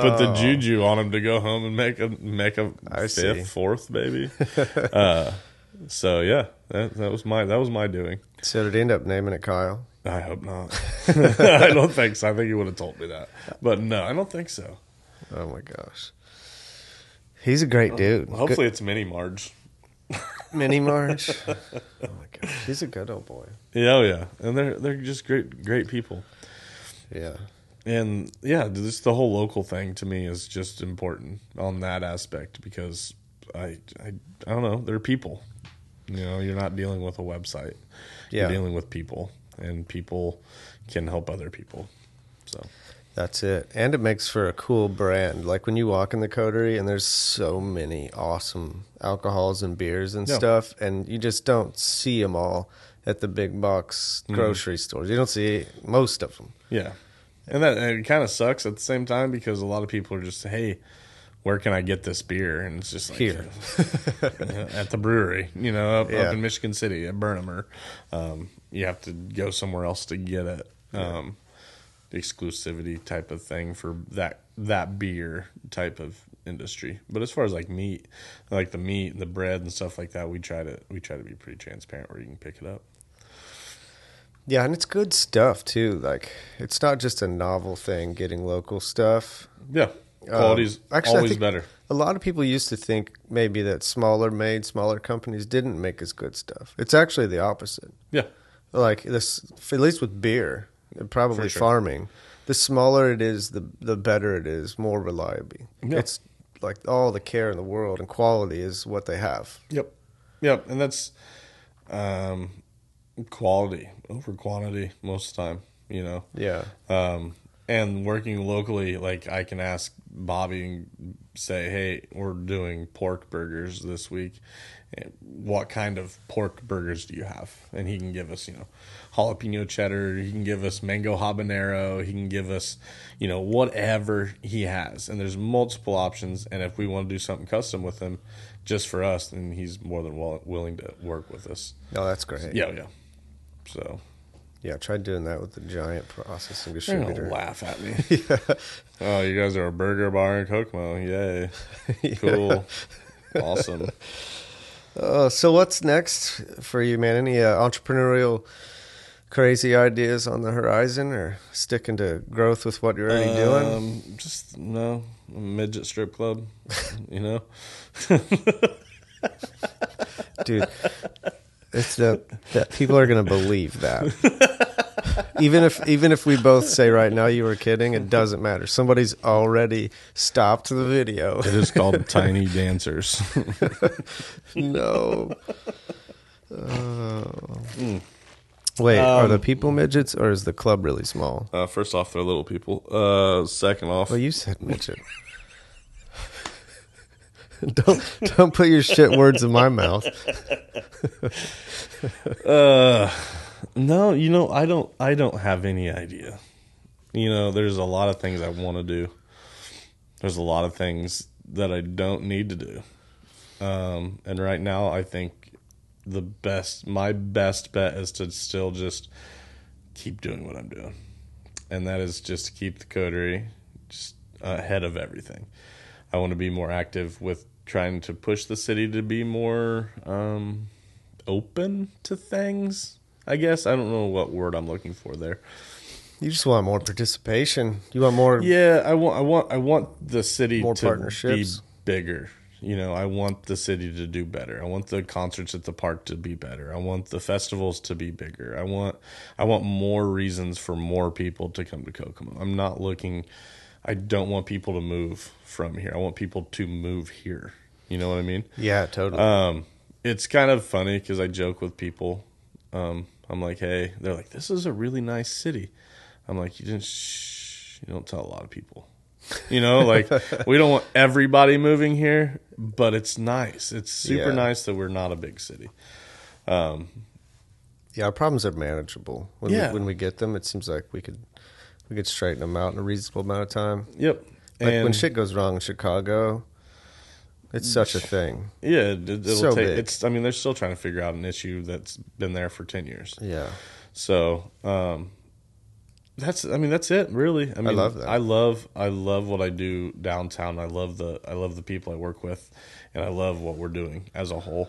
Speaker 2: put the juju on him to go home and make a make a
Speaker 1: Oh.
Speaker 2: Fifth,
Speaker 1: see.
Speaker 2: fourth, maybe. uh, so yeah, that that was my that was my doing.
Speaker 1: So did he end up naming it Kyle?
Speaker 2: I hope not. I don't think so. I think he would have told me that, but no, I don't think so.
Speaker 1: Oh my gosh. He's a great dude.
Speaker 2: Hopefully, it's Mini Marge.
Speaker 1: Mini Marge. oh my gosh. He's a good old boy.
Speaker 2: Yeah, oh yeah, and they're they're just great great people.
Speaker 1: Yeah.
Speaker 2: And yeah, just the whole local thing to me is just important on that aspect because I I, I don't know, they're people. You know, you're not dealing with a website.
Speaker 1: Yeah.
Speaker 2: You're dealing with people, and people can help other people. So
Speaker 1: That's it. And it makes for a cool brand. Like when you walk in the coterie and there's so many awesome alcohols and beers and
Speaker 2: Yeah.
Speaker 1: stuff, and you just don't see them all at the big box
Speaker 2: Mm-hmm.
Speaker 1: grocery stores. You don't see most of them.
Speaker 2: yeah, and that and it kind of sucks at the same time because a lot of people are just hey. Where can I get this beer? And it's just like
Speaker 1: Here.
Speaker 2: at the brewery, you know, up,
Speaker 1: Yeah.
Speaker 2: up in Michigan City at Burn 'Em, or um, you have to go somewhere else to get it. Um, the exclusivity type of thing for that that beer type of industry. But as far as like meat, like the meat and the bread and stuff like that, we try to we try to be pretty transparent where you can pick it up.
Speaker 1: Yeah, and it's good stuff too. Like it's not just a novel thing getting local stuff.
Speaker 2: Yeah, quality's
Speaker 1: Um, actually,
Speaker 2: always better.
Speaker 1: A lot of people used to think maybe that smaller made, smaller companies didn't make as good stuff. It's actually the opposite.
Speaker 2: Yeah,
Speaker 1: like this at least with beer and probably
Speaker 2: sure.
Speaker 1: farming the smaller it is the the better it is more reliable
Speaker 2: Yeah.
Speaker 1: it's like all the care in the world and quality is what they have
Speaker 2: Yep. Yep. And that's um, quality over quantity most of the time, you know.
Speaker 1: yeah
Speaker 2: Um, and working locally, like I can ask Bobby and say, hey, we're doing pork burgers this week. What kind of pork burgers do you have? And he can give us, you know, jalapeno cheddar. He can give us mango habanero. He can give us, you know, whatever he has. And there's multiple options. And if we want to do something custom with him, just for us, then he's more than willing to work with us.
Speaker 1: oh that's great
Speaker 2: Yeah, yeah. So
Speaker 1: yeah I tried doing that with the giant processing
Speaker 2: they're
Speaker 1: distributor
Speaker 2: laugh at me. Oh, you guys are a burger bar in Kokomo. Yay. Cool. Awesome.
Speaker 1: uh, so what's next for you man any uh, entrepreneurial crazy ideas on the horizon or sticking to growth with what you're already doing
Speaker 2: Um, just no midget strip club, you know.
Speaker 1: dude it's the that people are gonna believe that even if even if we both say right now you were kidding, it doesn't matter. Somebody's already stopped the video.
Speaker 2: It is called Tiny Dancers.
Speaker 1: no. Oh. Wait, are the people midgets or is the club really small?
Speaker 2: Uh, first off, they're little people. Uh, second off,
Speaker 1: Well, you said midget. don't don't put your shit words in my mouth.
Speaker 2: Uh, no, you know, I don't. I don't have any idea. You know, there's a lot of things I want to do. There's a lot of things that I don't need to do. Um, and right now, I think the best, my best bet is to still just keep doing what I'm doing, and that is just to keep the coterie just ahead of everything. I want to be more active with trying to push the city to be more um, open to things. I guess I don't know what word I'm looking for there.
Speaker 1: You just want more participation. You want more.
Speaker 2: Yeah, I want I want I want the city
Speaker 1: More
Speaker 2: to
Speaker 1: partnerships.
Speaker 2: be bigger. You know, I want the city to do better. I want the concerts at the park to be better. I want the festivals to be bigger. I want I want more reasons for more people to come to Kokomo. I'm not looking I don't want people to move from here. I want people to move here. You know what I mean?
Speaker 1: Yeah, totally.
Speaker 2: Um, it's kind of funny because I joke with people. Um, I'm like, hey, they're like, this is a really nice city. I'm like, you didn't, shh, you don't tell a lot of people. You know, like we don't want everybody moving here, but it's nice. It's super
Speaker 1: Yeah.
Speaker 2: nice that we're not a big city.
Speaker 1: Um, yeah, our problems are manageable. When
Speaker 2: Yeah.
Speaker 1: we, when we get them, it seems like we could we could straighten them out in a reasonable amount of time.
Speaker 2: Yep.
Speaker 1: Like
Speaker 2: and
Speaker 1: when shit goes wrong in Chicago, it's such a thing.
Speaker 2: yeah, it, it'll
Speaker 1: So
Speaker 2: take.
Speaker 1: big.
Speaker 2: It's. I mean, they're still trying to figure out an issue that's been there for ten years.
Speaker 1: Yeah.
Speaker 2: So, um, that's I mean that's it really. I mean
Speaker 1: love that.
Speaker 2: I love I love what I do downtown. I love the I love the people I work with and I love what we're doing as a whole.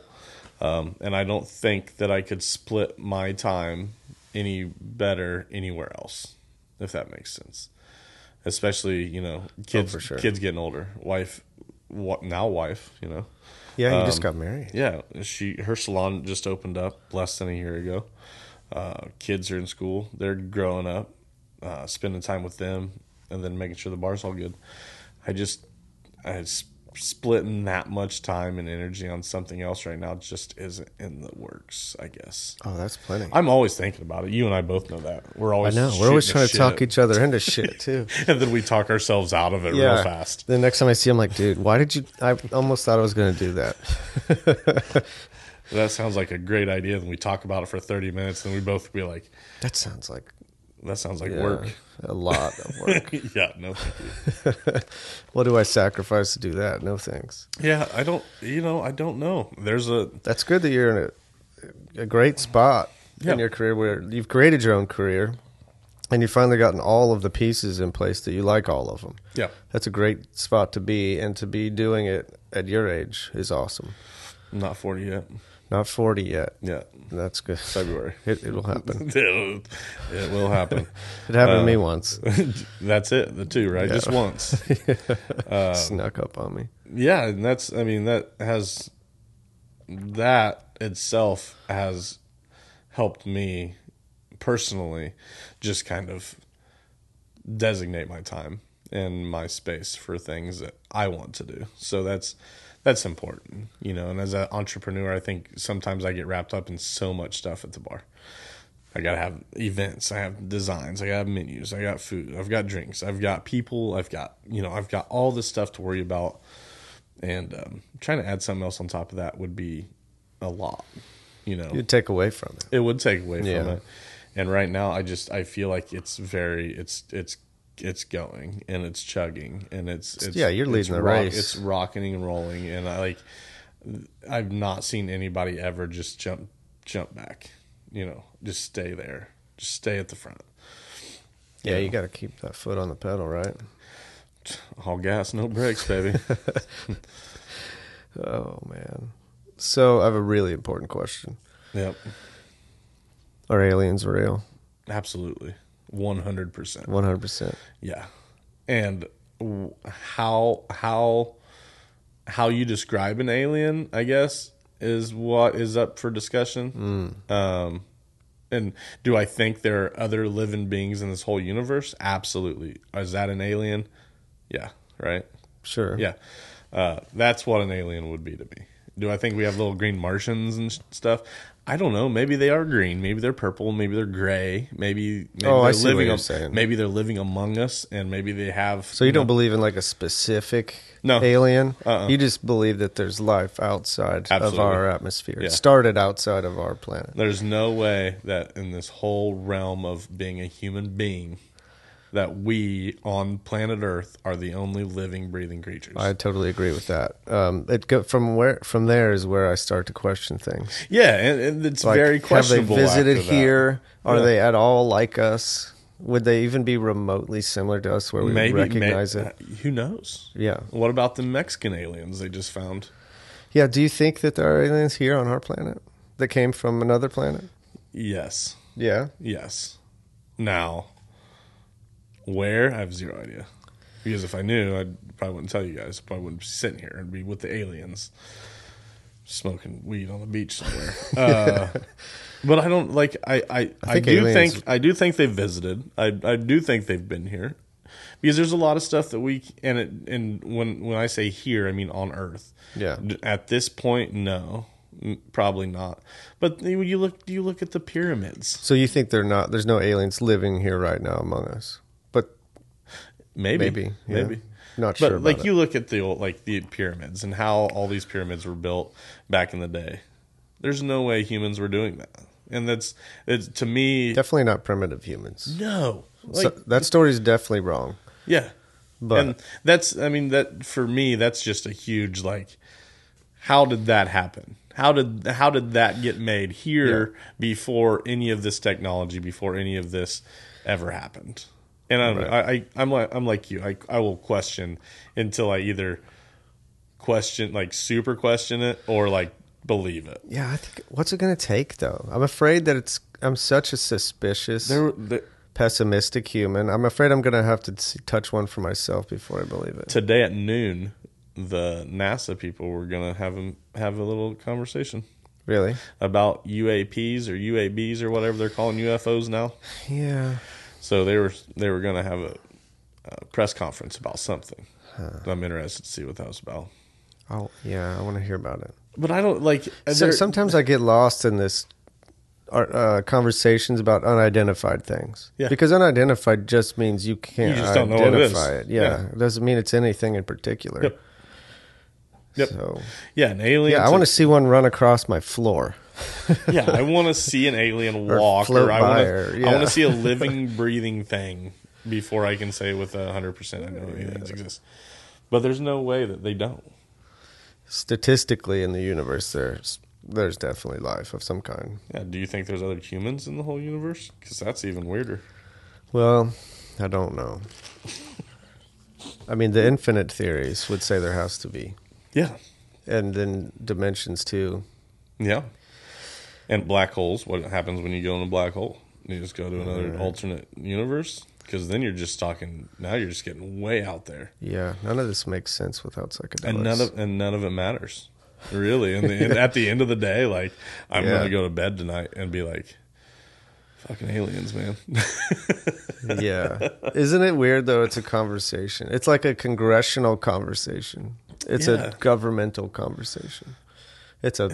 Speaker 2: Um, and I don't think that I could split my time any better anywhere else if that makes sense. Especially, you know, kids
Speaker 1: Oh, for sure.
Speaker 2: kids getting older. Wife what now wife, you know.
Speaker 1: Yeah, you just
Speaker 2: Um,
Speaker 1: got married.
Speaker 2: Yeah, she her salon just opened up less than a year ago. Uh, kids are in school; they're growing up, uh, spending time with them, and then making sure the bar's all good. I just, I s- splitting that much time and energy on something else right now just isn't in the works. I guess
Speaker 1: Oh, that's plenty.
Speaker 2: I'm always thinking about it. You and I both know that. We're always I
Speaker 1: know. We're always trying to talk each other into shit too.
Speaker 2: and then we talk ourselves out of it
Speaker 1: yeah.
Speaker 2: real fast.
Speaker 1: The next time I see him, like, dude, why did you? I almost thought I was going to do that.
Speaker 2: That sounds like a great idea. Then we talk about it for 30 minutes, and we both be like,
Speaker 1: That sounds like
Speaker 2: "That sounds like
Speaker 1: yeah,
Speaker 2: work."
Speaker 1: a lot of work.
Speaker 2: yeah, no,
Speaker 1: what do I sacrifice to do that? No thanks.
Speaker 2: Yeah, I don't. You know, I don't know. There's a
Speaker 1: That's good that you're in a, a great spot
Speaker 2: Yeah.
Speaker 1: in your career where you've created your own career and you've finally gotten all of the pieces in place that you like all of them.
Speaker 2: yeah.
Speaker 1: That's a great spot to be, and to be doing it at your age is awesome.
Speaker 2: I'm not 40 yet.
Speaker 1: Not 40 yet.
Speaker 2: Yeah,
Speaker 1: That's good.
Speaker 2: February.
Speaker 1: It, it'll happen.
Speaker 2: It'll- it will happen.
Speaker 1: It happened to me
Speaker 2: Uh,
Speaker 1: once.
Speaker 2: that's it. The two, right? Just once.
Speaker 1: Snuck up on me.
Speaker 2: Yeah, and that's. I mean, that has that itself has helped me personally, just kind of designate my time and my space for things that I want to do. So that's that's important, you know. And as an entrepreneur, I think sometimes I get wrapped up in so much stuff at the bar. I gotta have events, I have designs, I have menus, I got food, I've got drinks, I've got people, I've got you know, I've got all this stuff to worry about, and um, trying to add something else on top of that would be a lot, you know
Speaker 1: You take away from it.
Speaker 2: it would take away
Speaker 1: Yeah.
Speaker 2: from it. And right now, I just I feel like it's very it's it's it's going and it's chugging and it's, it's
Speaker 1: Yeah, you're leading the
Speaker 2: rock-
Speaker 1: race.
Speaker 2: It's rocking and rolling, and I like I've not seen anybody ever just jump jump back. You know, just stay there, just stay at the front.
Speaker 1: Yeah, you got to keep that foot on the pedal, right?
Speaker 2: All gas, no brakes, baby.
Speaker 1: Oh man. So I have a really important question.
Speaker 2: yep,
Speaker 1: Are aliens real?
Speaker 2: absolutely, one hundred percent.
Speaker 1: One hundred percent.
Speaker 2: Yeah, and how how how you describe an alien, I guess, is what is up for discussion. Um, And do I think there are other living beings in this whole universe? Absolutely. Is that an alien? Yeah, right?
Speaker 1: Sure.
Speaker 2: Yeah. Uh, that's what an alien would be to me. Do I think we have little green Martians and stuff? I don't know. Maybe they are green. Maybe they're purple. Maybe they're gray. Maybe, maybe
Speaker 1: Oh, I
Speaker 2: they're
Speaker 1: see what
Speaker 2: living.
Speaker 1: you're
Speaker 2: am-
Speaker 1: saying.
Speaker 2: Maybe they're living among us, and maybe they have.
Speaker 1: So you don't believe in like a specific
Speaker 2: No.
Speaker 1: alien?
Speaker 2: Uh-uh.
Speaker 1: You just believe that there's life outside of our atmosphere.
Speaker 2: Yeah.
Speaker 1: It started outside of our planet.
Speaker 2: There's no way that in this whole realm of being a human being, that we on planet Earth are the only living, breathing creatures.
Speaker 1: I totally agree with that. Um, it go, from where from there is where I start to question things.
Speaker 2: yeah, and, and it's
Speaker 1: Like,
Speaker 2: very
Speaker 1: have they visited here? Are
Speaker 2: Yeah.
Speaker 1: they at all like us? Would they even be remotely similar to us where we
Speaker 2: Maybe
Speaker 1: recognize
Speaker 2: may-
Speaker 1: it?
Speaker 2: Who knows?
Speaker 1: Yeah.
Speaker 2: What about the Mexican aliens they just found?
Speaker 1: Yeah. Do you think that there are aliens here on our planet that came from another planet?
Speaker 2: Yes.
Speaker 1: Yeah.
Speaker 2: Yes. Now, where? I have zero idea. Because if I knew, I probably wouldn't tell you guys. I probably wouldn't be sitting here. I'd be with the aliens, smoking weed on the beach somewhere. uh, but I don't like. I I, I,
Speaker 1: think
Speaker 2: do
Speaker 1: aliens-
Speaker 2: think I do think they've visited. I I do think they've been here because there's a lot of stuff that we and it and when when I say here, I mean on Earth.
Speaker 1: Yeah.
Speaker 2: At this point, no, probably not. But you look, you look at the pyramids.
Speaker 1: So you think they're not? There's no aliens living here right now among us?
Speaker 2: Maybe,
Speaker 1: maybe, yeah.
Speaker 2: maybe.
Speaker 1: Not
Speaker 2: But
Speaker 1: sure.
Speaker 2: like
Speaker 1: it.
Speaker 2: you look at the old, like the pyramids and how all these pyramids were built back in the day. There's no way humans were doing that, and that's it's to me.
Speaker 1: definitely not primitive humans.
Speaker 2: no, like
Speaker 1: so, that story is definitely wrong.
Speaker 2: yeah,
Speaker 1: But
Speaker 2: and that's I mean that for me that's just a huge like. How did that happen? How did how did that get made here before any of this technology, before any of this ever happened? And I don't know. I, I I'm like I'm like you. I I will question until I either question like super question it or like believe it.
Speaker 1: yeah, I think what's it going to take though? I'm afraid that it's. I'm such a suspicious,
Speaker 2: There, there
Speaker 1: pessimistic human. I'm afraid I'm going to have to touch one for myself before I believe it.
Speaker 2: today at noon, the NASA people were gonna have them have a little conversation
Speaker 1: Really?
Speaker 2: about UAPs or UABs or whatever they're calling UFOs now.
Speaker 1: Yeah.
Speaker 2: So they were they were going to have a, a press conference about something. I'm interested to see what that was about.
Speaker 1: Oh, yeah. I want to hear about it.
Speaker 2: But I don't like.
Speaker 1: So, sometimes I get lost in this uh, conversations about unidentified things.
Speaker 2: Yeah.
Speaker 1: Because unidentified just means you can't
Speaker 2: You just don't know what it is.
Speaker 1: identify it. Yeah.
Speaker 2: Yeah.
Speaker 1: It doesn't mean it's anything in particular.
Speaker 2: Yep. Yep.
Speaker 1: So,
Speaker 2: yeah, an alien.
Speaker 1: yeah, I want to see one run across my floor.
Speaker 2: yeah, I want to see an alien walk,
Speaker 1: float
Speaker 2: or I want to.
Speaker 1: yeah.
Speaker 2: I want to see a living, breathing thing before I can say with hundred percent I know aliens exist. But there's no way that they don't.
Speaker 1: Statistically, in the universe, there's there's definitely life of some kind.
Speaker 2: Yeah. Do you think there's other humans in the whole universe? Because that's even weirder.
Speaker 1: Well, I don't know. I mean, the infinite theories would say there has to be,
Speaker 2: Yeah.
Speaker 1: and then dimensions too.
Speaker 2: Yeah. And black holes. What happens when you go in a black hole? You just go to another alternate universe. Because then you're just talking. Now you're just getting way out there,
Speaker 1: Yeah, none of this makes sense without psychedelics.
Speaker 2: and none of and none of it matters, really. And, the, and at the end of the day, like I'm
Speaker 1: Yeah.
Speaker 2: gonna go to bed tonight and be like, "Fucking aliens, man."
Speaker 1: yeah. Isn't it weird though? It's a conversation. It's like a congressional conversation. It's
Speaker 2: Yeah.
Speaker 1: a governmental conversation. It's a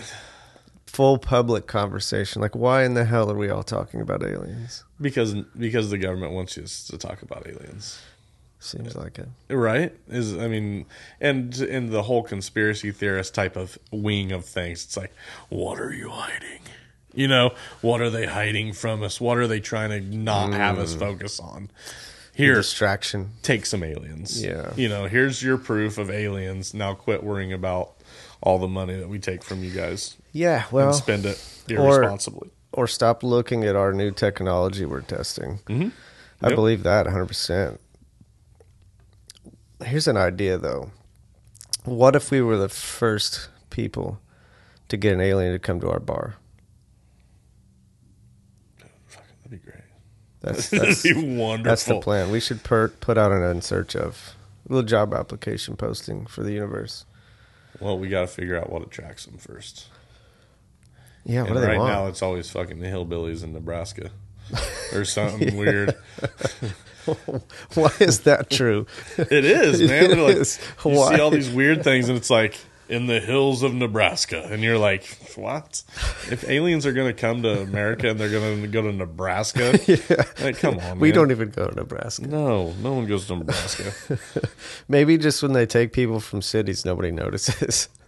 Speaker 1: full public conversation. Like, why in the hell are we all talking about aliens?
Speaker 2: because because the government wants us to talk about aliens.
Speaker 1: Seems like it.
Speaker 2: right is i mean and in the whole conspiracy theorist type of wing of things it's like what are you hiding you know what are they hiding from us what are they trying to not have us mm. focus on here
Speaker 1: Distraction.
Speaker 2: take some aliens
Speaker 1: Yeah.
Speaker 2: you know here's your proof of aliens now quit worrying about all the money that we take from you guys
Speaker 1: Yeah. Well,
Speaker 2: and spend it irresponsibly
Speaker 1: or stop looking at our new technology we're testing.
Speaker 2: Mhm.
Speaker 1: I
Speaker 2: Yep.
Speaker 1: believe that 100%. Here's an idea, though. What if we were the first people to get an alien to come to our bar?
Speaker 2: That'd be great
Speaker 1: That's that's,
Speaker 2: be wonderful
Speaker 1: that's the plan. We should per, put out an in search of a little job application posting for the universe.
Speaker 2: Well we got to figure out what attracts them first
Speaker 1: Yeah, what
Speaker 2: and
Speaker 1: do they
Speaker 2: right
Speaker 1: want?
Speaker 2: now it's always fucking the hillbillies in Nebraska or something weird.
Speaker 1: Why is that true?
Speaker 2: It is, man.
Speaker 1: It
Speaker 2: like,
Speaker 1: is.
Speaker 2: You
Speaker 1: Why?
Speaker 2: see all these weird things, and it's like in the hills of Nebraska, and you're like, what? If aliens are going to come to America and they're going to go to Nebraska, like, come on,
Speaker 1: we
Speaker 2: man.
Speaker 1: don't even go to Nebraska.
Speaker 2: No, no one goes to Nebraska.
Speaker 1: Maybe just when they take people from cities, nobody notices.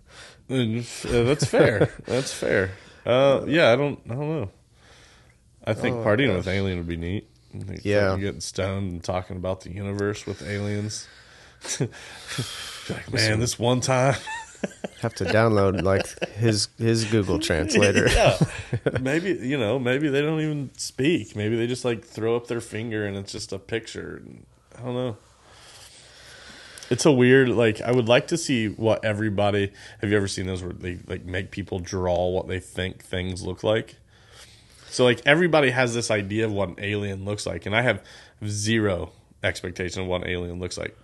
Speaker 2: And, uh, that's fair. That's fair. Uh, yeah, I don't. I don't know. I think
Speaker 1: Oh,
Speaker 2: partying
Speaker 1: gosh.
Speaker 2: with alien would be neat.
Speaker 1: Yeah.
Speaker 2: getting stoned and talking about the universe with aliens. like, man, this one time.
Speaker 1: Have to download like his his Google Translator.
Speaker 2: yeah, maybe you know, maybe they don't even speak. Maybe they just like throw up their finger and it's just a picture. I don't know. It's a weird like. I would like to see what everybody. Have you ever seen those where they like make people draw what they think things look like? So like everybody has this idea of what an alien looks like, and I have zero expectation of what an alien looks like.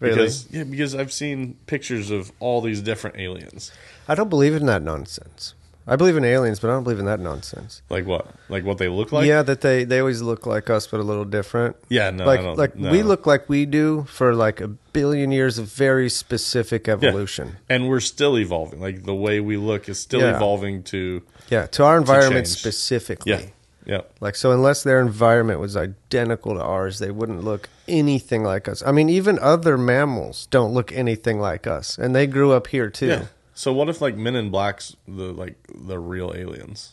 Speaker 1: Really?
Speaker 2: Because yeah, because I've seen pictures of all these different aliens.
Speaker 1: I don't believe in that nonsense. I believe in aliens, but I don't believe in that nonsense.
Speaker 2: Like what? Like what they look like?
Speaker 1: yeah, that they they always look like us, but a little different.
Speaker 2: Yeah, no,
Speaker 1: like
Speaker 2: I don't,
Speaker 1: like
Speaker 2: no.
Speaker 1: we look like we do for like a billion years of very specific
Speaker 2: Yeah.
Speaker 1: evolution.
Speaker 2: and we're still evolving. Like the way we look is still
Speaker 1: Yeah.
Speaker 2: evolving to
Speaker 1: Yeah, to our environment
Speaker 2: change.
Speaker 1: specifically.
Speaker 2: yeah, yeah,
Speaker 1: Like so, unless their environment was identical to ours, they wouldn't look anything like us. I mean, even other mammals don't look anything like us, and they grew up here too.
Speaker 2: yeah. So what if like Men in Black's the like the real aliens?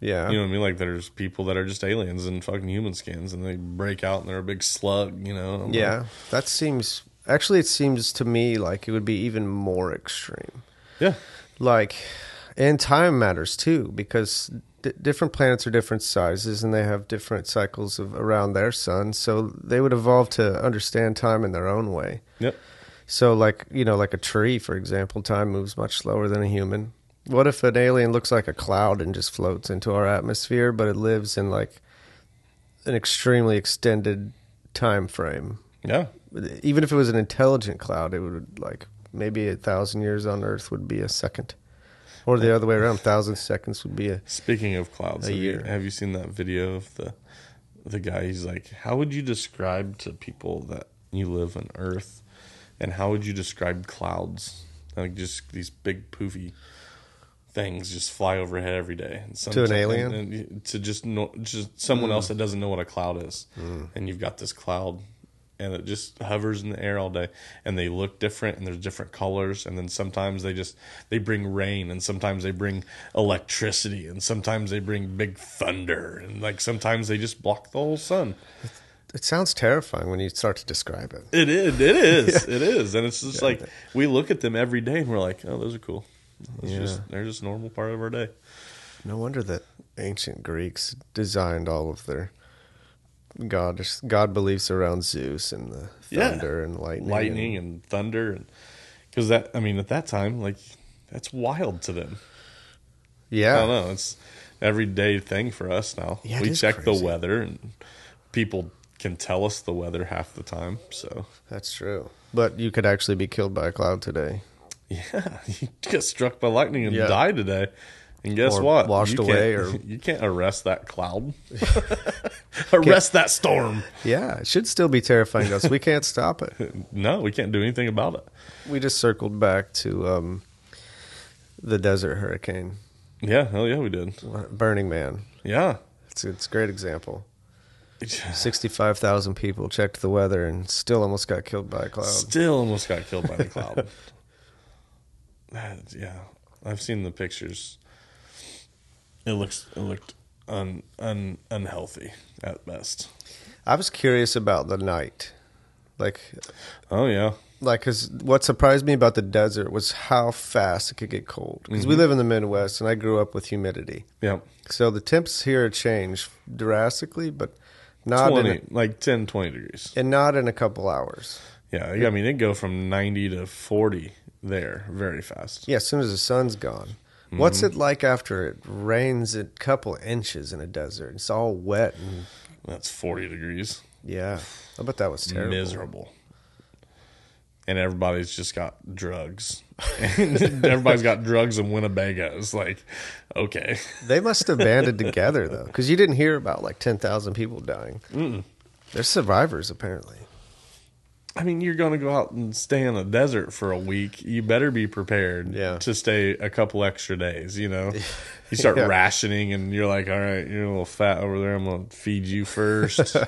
Speaker 1: Yeah,
Speaker 2: You know what I mean? Like there's people that are just aliens in fucking human skins, and they break out and they're a big slug. You know? I'm
Speaker 1: yeah.
Speaker 2: like,
Speaker 1: That seems actually. It seems to me like it would be even more extreme.
Speaker 2: yeah,
Speaker 1: Like, and time matters too because d- different planets are different sizes and they have different cycles of around their sun. So they would evolve to understand time in their own way.
Speaker 2: yep.
Speaker 1: So, like you know, like a tree, for example, time moves much slower than a human. What if an alien looks like a cloud and just floats into our atmosphere, but it lives in like an extremely extended time frame?
Speaker 2: Yeah,
Speaker 1: Even if it was an intelligent cloud, it would like maybe a thousand years on Earth would be a second, or the other way around, thousand seconds would be a.
Speaker 2: Speaking of clouds,
Speaker 1: A
Speaker 2: have you,
Speaker 1: year.
Speaker 2: have you seen that video of the the guy? He's like, "How would you describe to people that you live on Earth, and how would you describe clouds? Like just these big poofy things just fly overhead every day." And
Speaker 1: To an alien?
Speaker 2: and, and to just know, just someone hmm. else that doesn't know what a cloud is, hmm. and you've got this cloud. And it just hovers in the air all day, and they look different, and there's different colors, and then sometimes they just they bring rain, and sometimes they bring electricity, and sometimes they bring big thunder, and like sometimes they just block the whole sun.
Speaker 1: It sounds terrifying when you start to describe it.
Speaker 2: It is, it is, it is, and it's just like we look at them every day, and we're like, oh, those are cool. It's
Speaker 1: Yeah.
Speaker 2: just they're just normal part of our day.
Speaker 1: No wonder that ancient Greeks designed all of their god god beliefs around Zeus and the
Speaker 2: Yeah.
Speaker 1: thunder and lightning.
Speaker 2: lightning
Speaker 1: and-
Speaker 2: and thunder and because that i mean at that time like that's wild to them
Speaker 1: Yeah, i
Speaker 2: don't know it's everyday thing for us now
Speaker 1: Yeah,
Speaker 2: we check
Speaker 1: crazy.
Speaker 2: the weather and people can tell us the weather half the time so
Speaker 1: that's true. But you could actually be killed by a cloud today.
Speaker 2: yeah you get struck by lightning and
Speaker 1: Yeah.
Speaker 2: die today and guess
Speaker 1: Or
Speaker 2: what
Speaker 1: washed
Speaker 2: you
Speaker 1: away
Speaker 2: can't,
Speaker 1: or-
Speaker 2: you can't arrest that cloud arrest that storm
Speaker 1: Yeah, it should still be terrifying to us. We can't stop it.
Speaker 2: no we can't do anything about it
Speaker 1: We just circled back to um, the desert hurricane,
Speaker 2: yeah hell yeah we did
Speaker 1: Burning Man.
Speaker 2: yeah
Speaker 1: It's it's a great example. Sixty-five thousand people checked the weather and still almost got killed by a cloud.
Speaker 2: Still almost got killed by the cloud. Yeah, I've seen the pictures. It looks it looked un, un unhealthy at best.
Speaker 1: I was curious about the night, like
Speaker 2: Oh yeah,
Speaker 1: like because what surprised me about the desert was how fast it could get cold because
Speaker 2: Mm-hmm.
Speaker 1: we live in the midwest and i grew up with humidity
Speaker 2: yeah.
Speaker 1: so the temps here change drastically but not in
Speaker 2: Twenty
Speaker 1: a,
Speaker 2: like 10, 20 degrees.
Speaker 1: and not in a couple hours
Speaker 2: Yeah, I mean it go from ninety to forty there very fast.
Speaker 1: yeah as soon as the sun's gone
Speaker 2: Mm-hmm.
Speaker 1: what's it like after it rains a couple inches in a desert it's all wet and
Speaker 2: That's forty degrees.
Speaker 1: yeah i bet that was terrible
Speaker 2: Miserable. and everybody's just got drugs. and everybody's got drugs in Winnebago's. Like, okay,
Speaker 1: They must have banded together though, because you didn't hear about like ten thousand people dying. Mm-mm. They're survivors apparently.
Speaker 2: I mean, you're going to go out and stay in a desert for a week. You better be prepared
Speaker 1: Yeah.
Speaker 2: to stay a couple extra days. You know, you start
Speaker 1: Yeah.
Speaker 2: rationing, and you're like, "All right, you're a little fat over there. I'm going to feed you first. I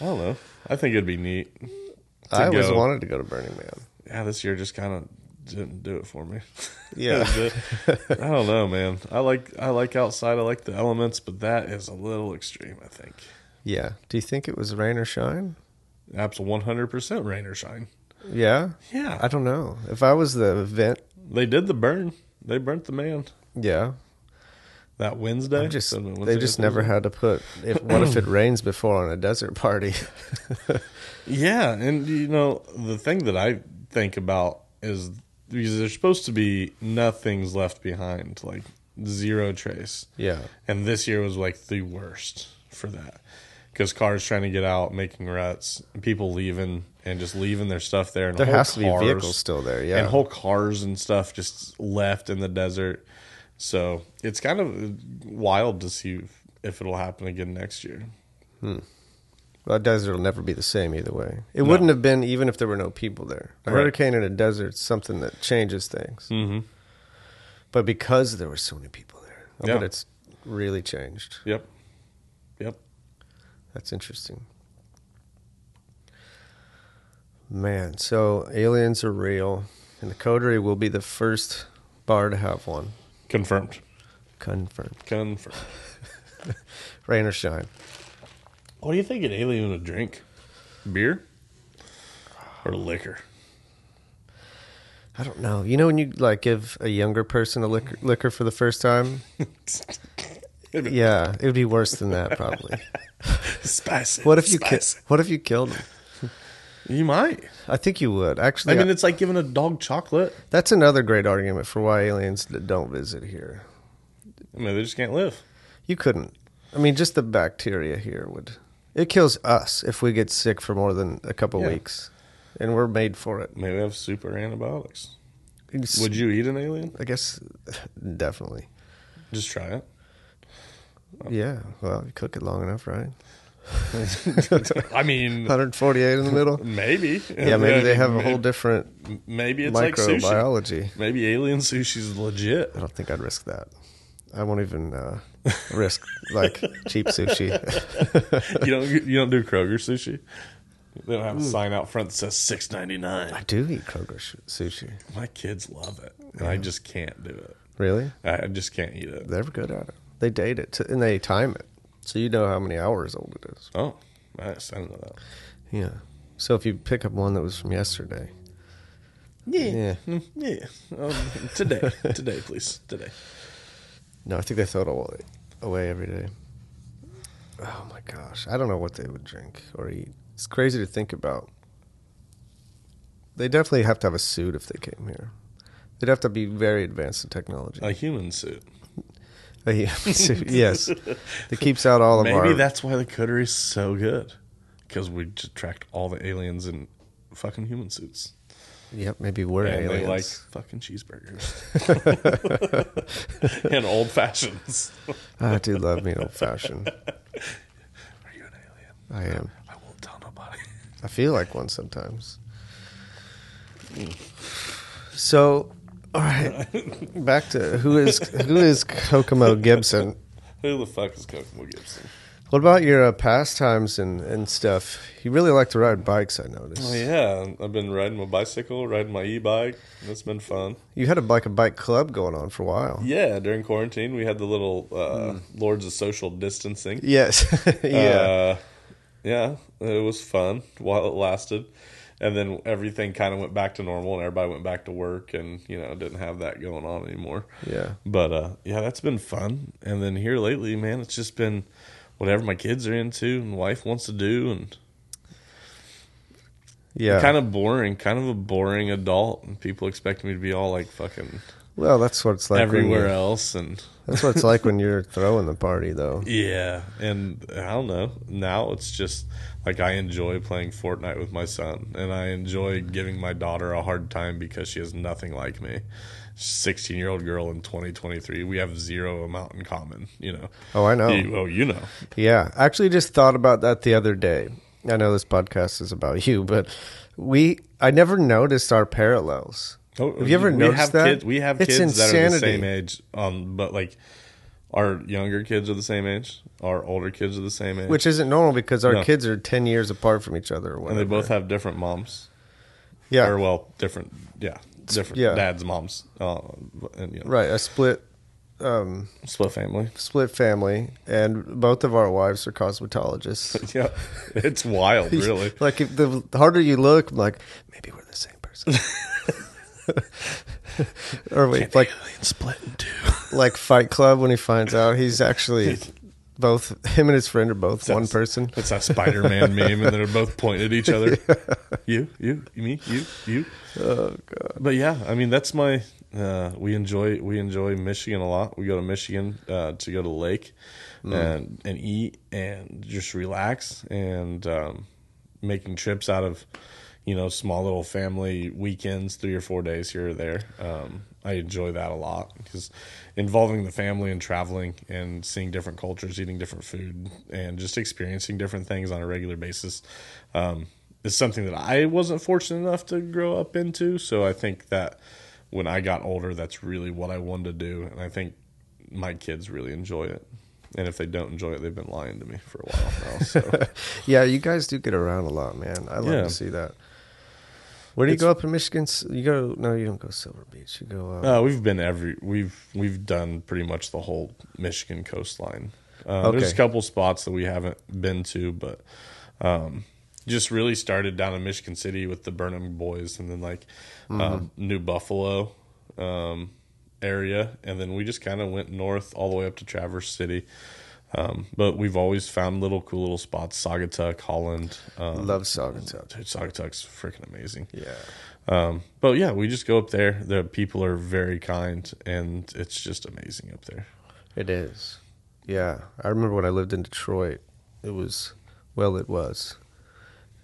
Speaker 2: don't know. I think it'd be neat.
Speaker 1: I always
Speaker 2: go.
Speaker 1: wanted to go to Burning Man.
Speaker 2: Yeah, this year just kind of didn't do it for me.
Speaker 1: Yeah.
Speaker 2: I don't know, man. I like I like outside. I like the elements, but that is a little extreme. I think.
Speaker 1: Yeah. Do you think it was rain or shine?
Speaker 2: Absolutely, one hundred percent rain or shine.
Speaker 1: Yeah.
Speaker 2: Yeah,
Speaker 1: I don't know. If I was the event,
Speaker 2: they did the burn. They burnt the man
Speaker 1: yeah.
Speaker 2: that Wednesday.
Speaker 1: I just
Speaker 2: So
Speaker 1: they just never had to put. If what if it rains before on a desert party?
Speaker 2: Yeah, and you know the thing that I think about is because there's supposed to be nothing's left behind, like zero trace.
Speaker 1: yeah.
Speaker 2: And this year was like the worst for that. Because cars trying to get out, making ruts, people leaving and just leaving their stuff there. And
Speaker 1: There has to be vehicles still there. Yeah.
Speaker 2: And whole cars and stuff just left in the desert. So it's kind of wild to see if it'll happen again next year.
Speaker 1: Well, that desert will never be the same either way. It
Speaker 2: No.
Speaker 1: wouldn't have been even if there were no people there. A
Speaker 2: Right.
Speaker 1: hurricane in a desert is something that changes things.
Speaker 2: Mm-hmm.
Speaker 1: But because there were so many people there, I bet
Speaker 2: Yeah.
Speaker 1: it's really changed.
Speaker 2: Yep. Yep.
Speaker 1: That's interesting. Man, so aliens are real, and the Coterie will be the first bar to have one.
Speaker 2: Confirmed.
Speaker 1: Confirmed.
Speaker 2: Confirmed.
Speaker 1: Rain or shine.
Speaker 2: What do you think an alien would drink? Beer or liquor?
Speaker 1: I don't know. You know when you like give a younger person a liquor, liquor for the first time? Yeah, it would be worse than that probably.
Speaker 2: Spicy.
Speaker 1: What if you ki-
Speaker 2: Spicy.
Speaker 1: what if you killed him?
Speaker 2: You might.
Speaker 1: I think you would. Actually,
Speaker 2: I mean, it's like giving a dog chocolate.
Speaker 1: that's another great argument for why aliens d- don't visit here.
Speaker 2: I mean, they just can't live.
Speaker 1: You couldn't. I mean, just the bacteria here would. It kills us if we get sick for more than a couple
Speaker 2: Yeah.
Speaker 1: weeks, and we're made for it.
Speaker 2: Maybe they have super antibiotics.
Speaker 1: It's-
Speaker 2: Would you eat an alien?
Speaker 1: I guess definitely.
Speaker 2: Just try it.
Speaker 1: Yeah. Well, you cook it long enough, right?
Speaker 2: I mean,
Speaker 1: 148 in the middle.
Speaker 2: maybe.
Speaker 1: Yeah, maybe they have a whole different
Speaker 2: Maybe it's like sushi.
Speaker 1: microbiology.
Speaker 2: Maybe alien sushi's legit.
Speaker 1: I don't think I'd risk that. I won't even uh, risk like cheap sushi.
Speaker 2: You don't. You don't do Kroger sushi. They don't have a sign out front that says six ninety nine.
Speaker 1: I do eat Kroger sh- sushi.
Speaker 2: My kids love it, and I just can't do it.
Speaker 1: Really?
Speaker 2: I just can't eat it.
Speaker 1: They're good at it. They date it to, and they time it, so you know how many hours old it is.
Speaker 2: Oh, nice. I didn't know that.
Speaker 1: Yeah. So if you pick up one that was from yesterday, yeah.
Speaker 2: Mm, yeah. Um, today, today, please, today.
Speaker 1: No, I think they throw it away, away every day. Oh my gosh, I don't know what they would drink or eat. It's crazy to think about. They definitely have to have a suit if they came here. They'd have to be very advanced in technology.
Speaker 2: A human suit.
Speaker 1: A human suit, yes, that keeps out all of
Speaker 2: Maybe
Speaker 1: our.
Speaker 2: that's why the coterie is so good, because we just attract all the aliens in fucking human suits,
Speaker 1: Yep, maybe we're
Speaker 2: and
Speaker 1: aliens.
Speaker 2: they like fucking cheeseburgers and old fashions.
Speaker 1: Ah, I do love me old fashioned.
Speaker 2: Are you an alien?
Speaker 1: I am.
Speaker 2: I won't tell nobody.
Speaker 1: I feel like one sometimes. Hmm. So, all right, back to who is who is Kokomo Gibson?
Speaker 2: Who the fuck is Kokomo Gibson?
Speaker 1: What about your uh, pastimes and, and stuff? You really like to ride bikes, I noticed.
Speaker 2: Oh yeah, I've been riding my bicycle, riding my e-bike. That's been fun.
Speaker 1: You had a like a bike club going on for a while.
Speaker 2: Yeah, during quarantine, we had the little uh, Lords of Social Distancing.
Speaker 1: Yes, yeah.
Speaker 2: Uh, yeah, it was fun while it lasted. And then everything kind of went back to normal and everybody went back to work and, you know, didn't have that going on anymore.
Speaker 1: yeah.
Speaker 2: But uh, yeah, that's been fun. And then here lately, man, it's just been whatever my kids are into and wife wants to do and
Speaker 1: Yeah.
Speaker 2: kind of boring, kind of a boring adult. And people expect me to be all like fucking
Speaker 1: Well, that's what it's like
Speaker 2: everywhere else, and
Speaker 1: That's what it's like when you're throwing the party, though.
Speaker 2: yeah, and I don't know. Now it's just like I enjoy playing Fortnite with my son, and I enjoy giving my daughter a hard time because she is nothing like me. 16 year old girl in 2023. We have zero amount in common, you know.
Speaker 1: Oh, I know.
Speaker 2: You, oh, you know.
Speaker 1: Yeah, I actually just thought about that the other day. I know this podcast is about you, but we I never noticed our parallels.
Speaker 2: Oh,
Speaker 1: Have you ever
Speaker 2: we
Speaker 1: noticed
Speaker 2: have
Speaker 1: that?
Speaker 2: Kids, we have
Speaker 1: It's
Speaker 2: kids that are the same age, um, but like our younger kids are the same age. Our older kids are the same age,
Speaker 1: Which isn't normal because our
Speaker 2: No.
Speaker 1: kids are 10 years apart from each other or
Speaker 2: and they both have different moms,
Speaker 1: yeah.
Speaker 2: or well, different, yeah, different
Speaker 1: yeah.
Speaker 2: dads, moms, uh, and you know,
Speaker 1: right, a split um,
Speaker 2: split family.
Speaker 1: split family and both of our wives are cosmetologists.
Speaker 2: yeah, it's wild, really.
Speaker 1: like if the, harder you look, like maybe we're the same person. or wait, like
Speaker 2: split in two.
Speaker 1: like Fight Club when he finds out he's actually both him and his friend are both one
Speaker 2: Sounds-
Speaker 1: person.
Speaker 2: It's that Spider Man meme, and they're both pointing at each other. You, you, me, you, you.
Speaker 1: Oh god.
Speaker 2: But yeah, I mean that's my. Uh, we enjoy we enjoy Michigan a lot. We go to Michigan uh, to go to the lake and and eat and just relax and um, making trips out of you know small little family weekends, three or four days here or there. Um, I enjoy that a lot because involving the family and traveling and seeing different cultures, eating different food, and just experiencing different things on a regular basis um, is something that I wasn't fortunate enough to grow up into. So I think that when I got older, that's really what I wanted to do, and I think my kids really enjoy it. And if they don't enjoy it, they've been lying to me for a while now. So
Speaker 1: Yeah, you guys do get around a lot, man. I love
Speaker 2: Yeah.
Speaker 1: to see that. Where do you
Speaker 2: It's-
Speaker 1: go up in Michigan? You go no, you don't go Silver Beach. You go uh,
Speaker 2: uh, we've been every we've we've done pretty much the whole Michigan coastline. Uh, There's a couple spots that we haven't been to, but um, just really started down in Michigan City with the Burn 'Em Boys, and then like uh, New Buffalo um, area, and then we just kind of went north all the way up to Traverse City. Um, but we've always found little cool little spots: Saugatuck, Holland. Um,
Speaker 1: love Saugatuck.
Speaker 2: dude, Saugatuck's freaking amazing.
Speaker 1: Yeah.
Speaker 2: Um, but yeah, we just go up there. The people are very kind, and it's just amazing up there.
Speaker 1: It is. Yeah. I remember when I lived in Detroit, it was well it was.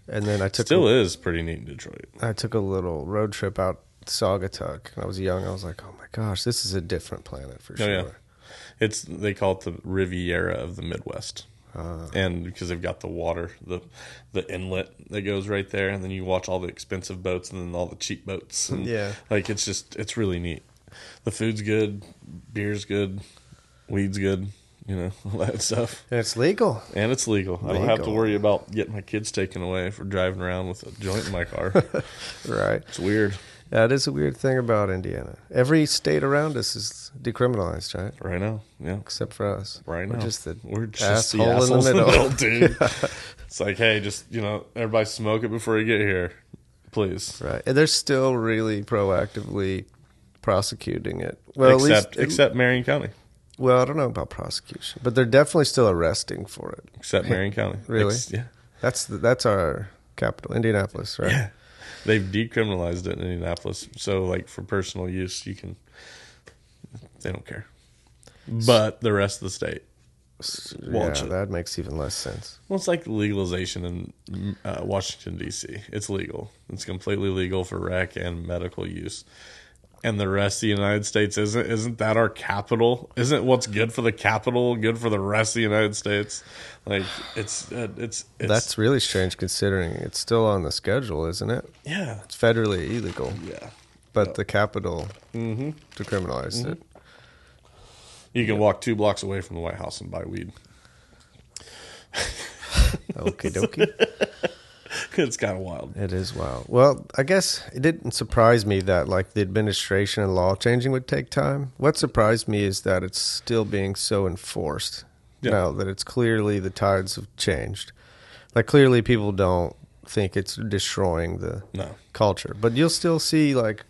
Speaker 1: And then I took
Speaker 2: Still
Speaker 1: a,
Speaker 2: is pretty neat in Detroit.
Speaker 1: I took a little road trip out to Saugatuck. When I was young. I was like, "Oh my gosh, this is a different planet for
Speaker 2: Oh,
Speaker 1: sure."
Speaker 2: yeah. It's they call it the Riviera of the Midwest,
Speaker 1: Uh,
Speaker 2: and because they've got the water, the the inlet that goes right there, and then you watch all the expensive boats and then all the cheap boats. And
Speaker 1: Yeah.
Speaker 2: like it's just it's really neat. The food's good, beer's good, weed's good, you know all that stuff.
Speaker 1: and it's legal.
Speaker 2: And it's legal. I don't have to worry about getting my kids taken away for driving around with a joint in my car.
Speaker 1: Right.
Speaker 2: it's weird.
Speaker 1: That is a weird thing about Indiana. Every state around us is decriminalized, right?
Speaker 2: Right now, yeah.
Speaker 1: Except for us.
Speaker 2: Right
Speaker 1: We're
Speaker 2: now,
Speaker 1: just the
Speaker 2: we're just the
Speaker 1: asshole
Speaker 2: assholes
Speaker 1: in the middle.
Speaker 2: dude. It's like, hey, just you know, everybody smoke it before you get here, please.
Speaker 1: Right. And they're still really proactively prosecuting it. Well,
Speaker 2: except
Speaker 1: at least,
Speaker 2: except Marion County,
Speaker 1: well, I don't know about prosecution, but they're definitely still arresting for it.
Speaker 2: except Marion County.
Speaker 1: Really?
Speaker 2: Ex- yeah,
Speaker 1: That's the, that's our capital, Indianapolis, right?
Speaker 2: yeah. They've decriminalized it in Indianapolis, so like for personal use, you can. They don't care, but the rest of the state.
Speaker 1: Yeah,
Speaker 2: it.
Speaker 1: that makes even less sense.
Speaker 2: Well, it's like legalization in uh, Washington D.C. It's legal. It's completely legal for rec and medical use. And the rest of the United States isn't. Isn't that our capital? Isn't what's good for the capital good for the rest of the United States? Like it's uh, it's, it's
Speaker 1: That's really strange considering it's still on the schedule, isn't it?
Speaker 2: yeah
Speaker 1: It's federally illegal,
Speaker 2: yeah.
Speaker 1: but the capital
Speaker 2: Mm-hmm.
Speaker 1: decriminalized it.
Speaker 2: You can walk two blocks away from the White House and buy weed.
Speaker 1: Okie dokie.
Speaker 2: it's kind of wild.
Speaker 1: It is wild. Well, I guess it didn't surprise me that like the administration and law changing would take time. What surprised me is that it's still being so enforced
Speaker 2: Yeah.
Speaker 1: now that it's clearly the tides have changed. Like clearly people don't think it's destroying the
Speaker 2: No,
Speaker 1: culture, but you'll still see like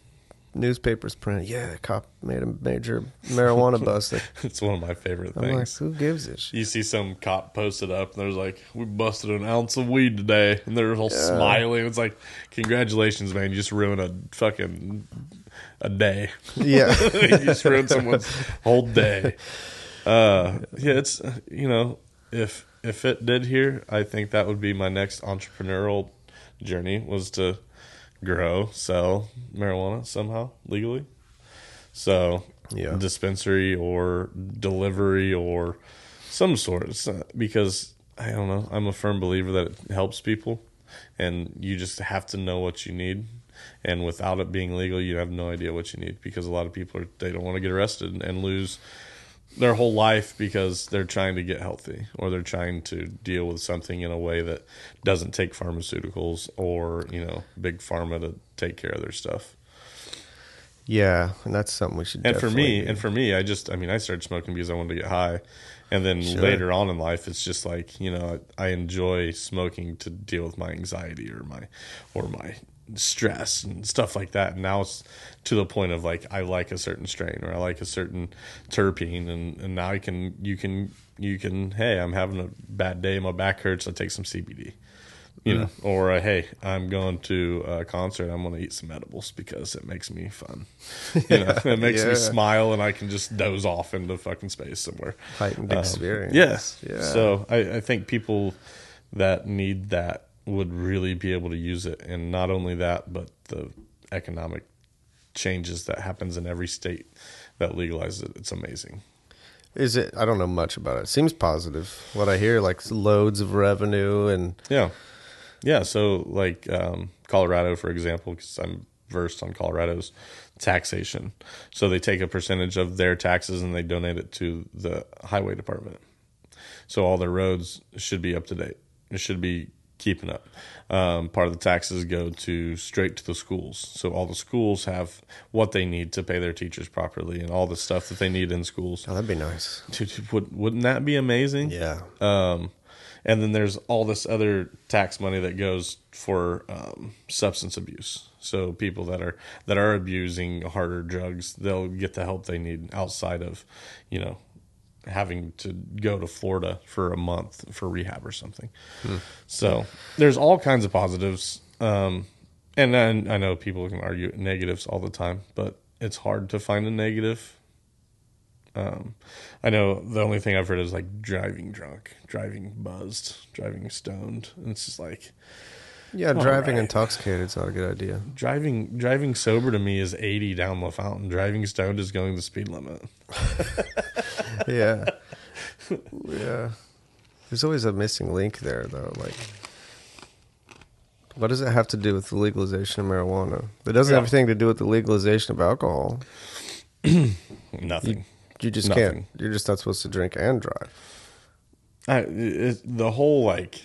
Speaker 1: newspapers print, yeah, the cop made a major marijuana bust.
Speaker 2: It's one of my favorite
Speaker 1: I'm like,
Speaker 2: things.
Speaker 1: who gives a shit?
Speaker 2: You see some cop posted up, and there's like, "We busted an ounce of weed today," and they're all smiling. It's like, "Congratulations, man! You just ruined a fucking a day.
Speaker 1: Yeah.
Speaker 2: you just ruined someone's whole day. Uh, yeah, it's you know if if it did here, I think that would be my next entrepreneurial journey was to grow, sell marijuana somehow legally. So
Speaker 1: Yeah.
Speaker 2: dispensary or delivery or some sort. It's not, because I don't know. I'm a firm believer that it helps people, and you just have to know what you need. And without it being legal, you have no idea what you need because a lot of people are, they don't want to get arrested and lose their whole life because they're trying to get healthy or they're trying to deal with something in a way that doesn't take pharmaceuticals or you know big pharma to take care of their stuff.
Speaker 1: Yeah, and that's something we should.
Speaker 2: And for me,
Speaker 1: do.
Speaker 2: and for me, I just, I mean, I started smoking because I wanted to get high, and then
Speaker 1: Sure.
Speaker 2: later on in life, it's just like you know, I, I enjoy smoking to deal with my anxiety or my, or my stress and stuff like that. And now it's to the point of like I like a certain strain or I like a certain terpene, and and now I can, you can, you can, hey, I'm having a bad day, my back hurts, I take some CBD. You know, or uh, hey, I'm going to a concert. I'm going to eat some edibles because it makes me fun. You know, it makes
Speaker 1: Yeah.
Speaker 2: me smile, and I can just doze off into fucking space somewhere.
Speaker 1: heightened
Speaker 2: Um,
Speaker 1: experience.
Speaker 2: Yeah.
Speaker 1: yeah.
Speaker 2: So I, I think people that need that would really be able to use it, and not only that, but the economic changes that happens in every state that legalizes it. It's amazing.
Speaker 1: is it? I don't know much about it. it. Seems positive. What I hear, like loads of revenue, and
Speaker 2: Yeah. Yeah. So, like um, Colorado, for example, because I'm versed on Colorado's taxation. So, they take a percentage of their taxes and they donate it to the highway department. So, all their roads should be up to date. It should be keeping up. Um, part of the taxes go to straight to the schools. So, all the schools have what they need to pay their teachers properly and all the stuff that they need in schools.
Speaker 1: oh, that'd be nice.
Speaker 2: Dude, would, wouldn't that be amazing?
Speaker 1: Yeah.
Speaker 2: Um, and then there's all this other tax money that goes for um, substance abuse. So people that are that are abusing harder drugs, they'll get the help they need outside of, you know, having to go to Florida for a month for rehab or something. So there's all kinds of positives. Um, and then I know people can argue negatives all the time, but it's hard to find a negative um, I know the only thing I've heard is like driving drunk, driving buzzed, driving stoned. And it's just like
Speaker 1: Yeah, driving
Speaker 2: right.
Speaker 1: intoxicated is not a good idea.
Speaker 2: driving driving sober to me is 80 down the fountain. Driving stoned is going the speed limit.
Speaker 1: Yeah. yeah. There's always a missing link there, though. Like, what does it have to do with the legalization of marijuana? It doesn't have anything to do with the legalization of alcohol.
Speaker 2: Nothing.
Speaker 1: You just
Speaker 2: Nothing.
Speaker 1: can't. You're just not supposed to drink and drive.
Speaker 2: I, it, the whole like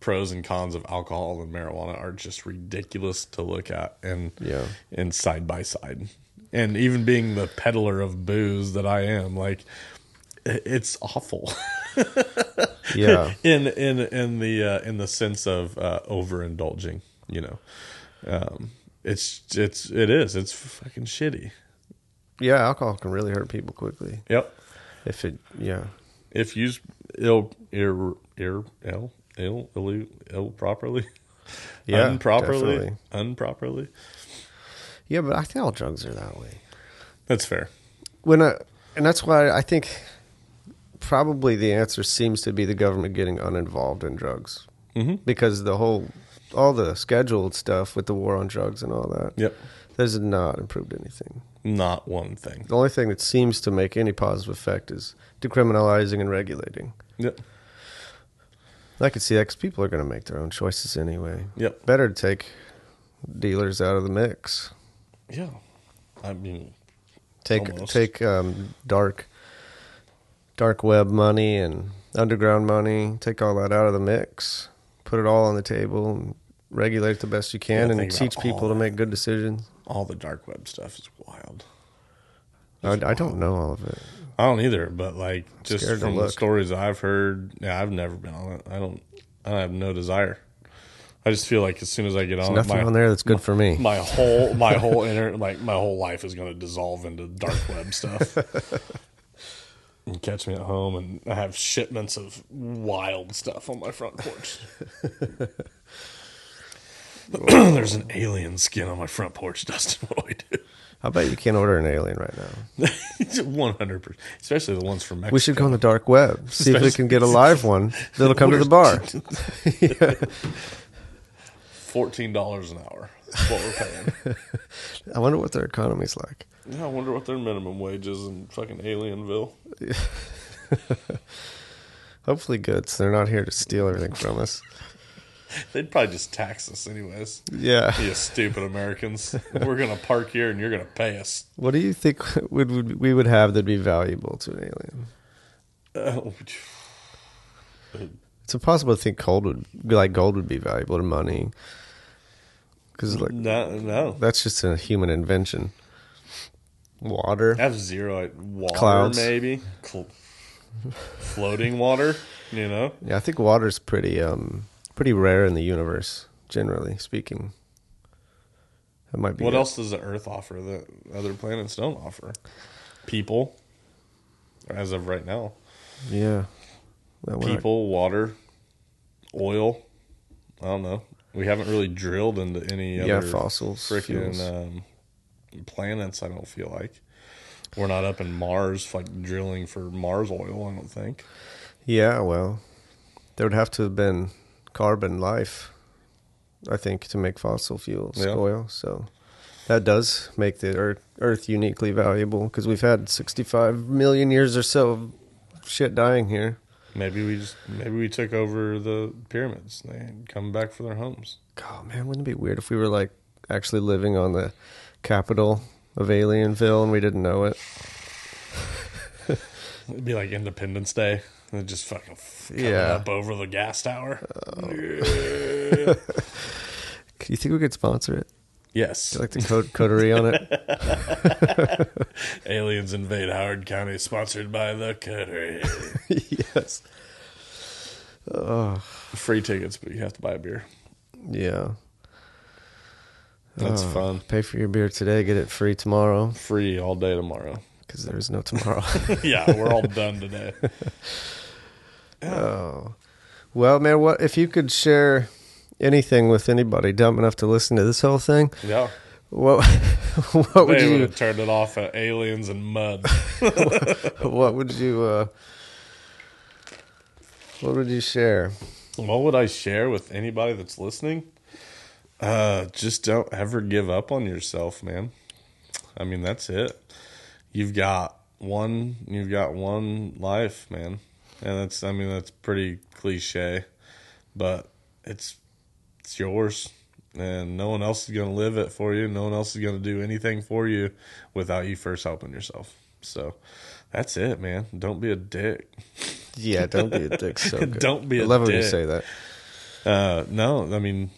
Speaker 2: pros and cons of alcohol and marijuana are just ridiculous to look at and
Speaker 1: Yeah.
Speaker 2: and side by side. And even being the peddler of booze that I am, like it's awful.
Speaker 1: Yeah.
Speaker 2: in in in the uh, in the sense of uh, overindulging, you know. Um, it's it's it is it's fucking shitty.
Speaker 1: yeah, alcohol can really hurt people quickly.
Speaker 2: Yep.
Speaker 1: If it, yeah.
Speaker 2: If used ill ill ill ill ill ill, ill properly,
Speaker 1: Yeah,
Speaker 2: improperly,
Speaker 1: definitely.
Speaker 2: unproperly.
Speaker 1: Yeah, but I think all drugs are that way.
Speaker 2: That's fair.
Speaker 1: when I, and that's why I think probably the answer seems to be the government getting uninvolved in drugs
Speaker 2: Mhm.
Speaker 1: because the whole all the scheduled stuff with the war on drugs and all that
Speaker 2: Yep.
Speaker 1: that has not improved anything.
Speaker 2: Not one thing.
Speaker 1: The only thing that seems to make any positive effect is decriminalizing and regulating.
Speaker 2: Yep.
Speaker 1: I could see that 'cause people are going to make their own choices anyway.
Speaker 2: Yep.
Speaker 1: Better to take dealers out of the mix.
Speaker 2: Yeah. I mean,
Speaker 1: take
Speaker 2: Almost.
Speaker 1: take um, dark dark web money and underground money take all that out of the mix put it all on the table and regulate it the best you can
Speaker 2: Yeah,
Speaker 1: and teach people to make good decisions
Speaker 2: all the dark web stuff is wild.
Speaker 1: I, I don't know all of it
Speaker 2: I don't either, but like just from the stories I've heard, yeah, I've never been on it. I don't, I have no desire. I just feel like as soon as I get
Speaker 1: there's
Speaker 2: on
Speaker 1: nothing
Speaker 2: my,
Speaker 1: on there that's good for me
Speaker 2: my whole, my whole inner, like my whole life is going to dissolve into dark web stuff. and catch me at home, and I have shipments of wild stuff on my front porch. There's an alien skin on my front porch, Dustin. What do I do?
Speaker 1: I bet you can't order an alien right now.
Speaker 2: One hundred percent, especially the ones from Mexico.
Speaker 1: We should go on the dark web, see if we can get a live one that'll come to the bar.
Speaker 2: Fourteen dollars an hour. That's what we're paying.
Speaker 1: I wonder what their economy's like.
Speaker 2: yeah, I wonder what their minimum wage is in fucking Alienville.
Speaker 1: Hopefully, good. So they're not here to steal everything from us.
Speaker 2: They'd probably just tax us anyways.
Speaker 1: Yeah.
Speaker 2: You stupid Americans. We're gonna park here and you're gonna pay us.
Speaker 1: What do you think would, would we would have that'd be valuable to an alien?
Speaker 2: Uh,
Speaker 1: It's impossible to think gold would be like gold would be valuable to money because like
Speaker 2: no, no.
Speaker 1: that's just a human invention. Water,
Speaker 2: Have zero water,
Speaker 1: Clouds.
Speaker 2: maybe Cl- floating water. You know,
Speaker 1: yeah, I think water's pretty um pretty rare in the universe, generally speaking. That might be
Speaker 2: what
Speaker 1: it.
Speaker 2: else does the Earth offer that other planets don't offer? People, as of right now,
Speaker 1: Yeah,
Speaker 2: people, water, oil. I don't know. We haven't really drilled into any
Speaker 1: Yeah,
Speaker 2: other
Speaker 1: fossils,
Speaker 2: freaking um, planets. I don't feel like we're not up in Mars, like drilling for Mars oil. I don't think.
Speaker 1: Yeah, well, there would have to have been carbon life, I think, to make fossil fuels
Speaker 2: Yeah.
Speaker 1: oil. So that does make the Earth, Earth uniquely valuable because we've had 65 million years or so of shit dying here.
Speaker 2: Maybe we just maybe we took over the pyramids. They come back for their homes.
Speaker 1: God, man, wouldn't it be weird if we were like actually living on the capital of Alienville and we didn't know it?
Speaker 2: It'd be like Independence Day. And just fucking
Speaker 1: Yeah.
Speaker 2: up over the gas tower. Oh.
Speaker 1: Do you think we could sponsor it?
Speaker 2: Yes.
Speaker 1: Get, like the code coterie on it?
Speaker 2: Aliens invade Howard County, sponsored by the coterie.
Speaker 1: yes. Oh,
Speaker 2: Free tickets, but you have to buy a beer.
Speaker 1: yeah.
Speaker 2: That's
Speaker 1: Oh,
Speaker 2: fun.
Speaker 1: Pay for your beer today, get it free tomorrow
Speaker 2: Free all day tomorrow.
Speaker 1: because there's no tomorrow.
Speaker 2: yeah, we're all done today.
Speaker 1: oh, well, man, what if you could share anything with anybody dumb enough to listen to this whole thing?
Speaker 2: Yeah.
Speaker 1: What what would
Speaker 2: they would
Speaker 1: you
Speaker 2: have turned it off at aliens and mud.
Speaker 1: what would you uh what would you share?
Speaker 2: what would I share with anybody that's listening? Uh, just don't ever give up on yourself, man. I mean, that's it. You've got one. You've got one life, man, and that's. I mean, that's pretty cliche, but it's it's yours, and no one else is gonna live it for you. No one else is gonna do anything for you without you first helping yourself. So. That's it, man. Don't be a dick.
Speaker 1: Yeah, don't be a dick. So good.
Speaker 2: Don't be
Speaker 1: I
Speaker 2: a
Speaker 1: love when you say that.
Speaker 2: Uh, no, I mean,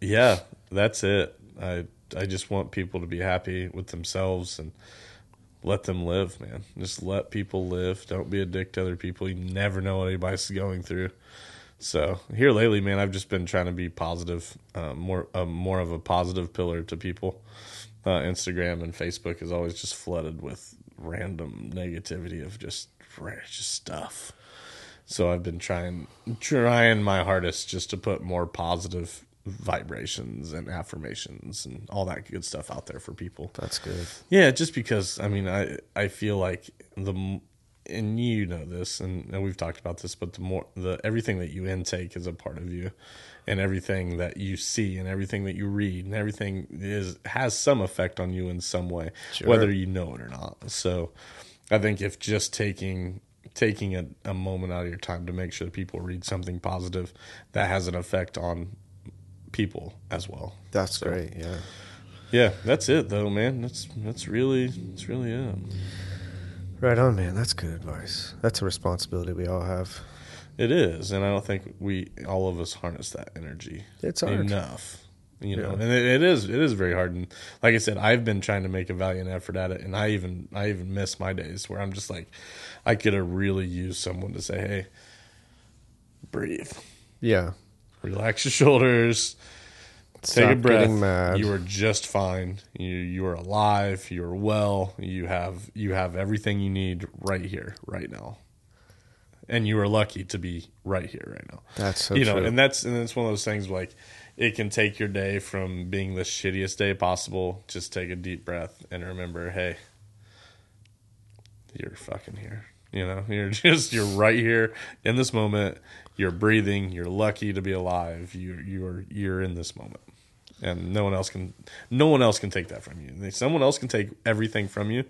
Speaker 2: yeah, that's it. I I just want people to be happy with themselves and let them live, man. Just let people live. Don't be a dick to other people. You never know what anybody's going through. So here lately, man, I've just been trying to be positive, uh, more uh, more of a positive pillar to people. Uh, Instagram and Facebook is always just flooded with random negativity of just just stuff. So I've been trying trying my hardest just to put more positive vibrations and affirmations and all that good stuff out there for people.
Speaker 1: That's good.
Speaker 2: Yeah, just because I mean I I feel like the and you know this and, and we've talked about this, but the more the everything that you intake is a part of you, and everything that you see and everything that you read and everything is has some effect on you in some way,
Speaker 1: Sure.
Speaker 2: whether you know it or not. So, I think if just taking taking a, a moment out of your time to make sure that people read something positive, that has an effect on people as well.
Speaker 1: That's
Speaker 2: So-
Speaker 1: great. Yeah.
Speaker 2: Yeah, that's it though, man. That's that's really that's really it.
Speaker 1: Right on, man. That's good advice. That's a responsibility we all have.
Speaker 2: It is, and I don't think we all of us harness that energy
Speaker 1: It's hard.
Speaker 2: enough. You know,
Speaker 1: Yeah.
Speaker 2: and it, it is it is very hard. And like I said, I've been trying to make a valiant effort at it, and I even I even miss my days where I'm just like, I could have really used someone to say, "Hey, breathe,
Speaker 1: Yeah.
Speaker 2: relax your shoulders, take a breath.
Speaker 1: mad.
Speaker 2: You are just fine. You you are alive. You are well. You have you have everything you need right here, right now. And you are lucky to be right here, right now.
Speaker 1: That's so
Speaker 2: you know,
Speaker 1: true.
Speaker 2: and that's and it's one of those things like it can take your day from being the shittiest day possible. Just take a deep breath and remember, hey, you're fucking here. You know, you're just you're right here in this moment. You're breathing. You're lucky to be alive. You you're you're in this moment, and no one else can no one else can take that from you. Someone else can take everything from you,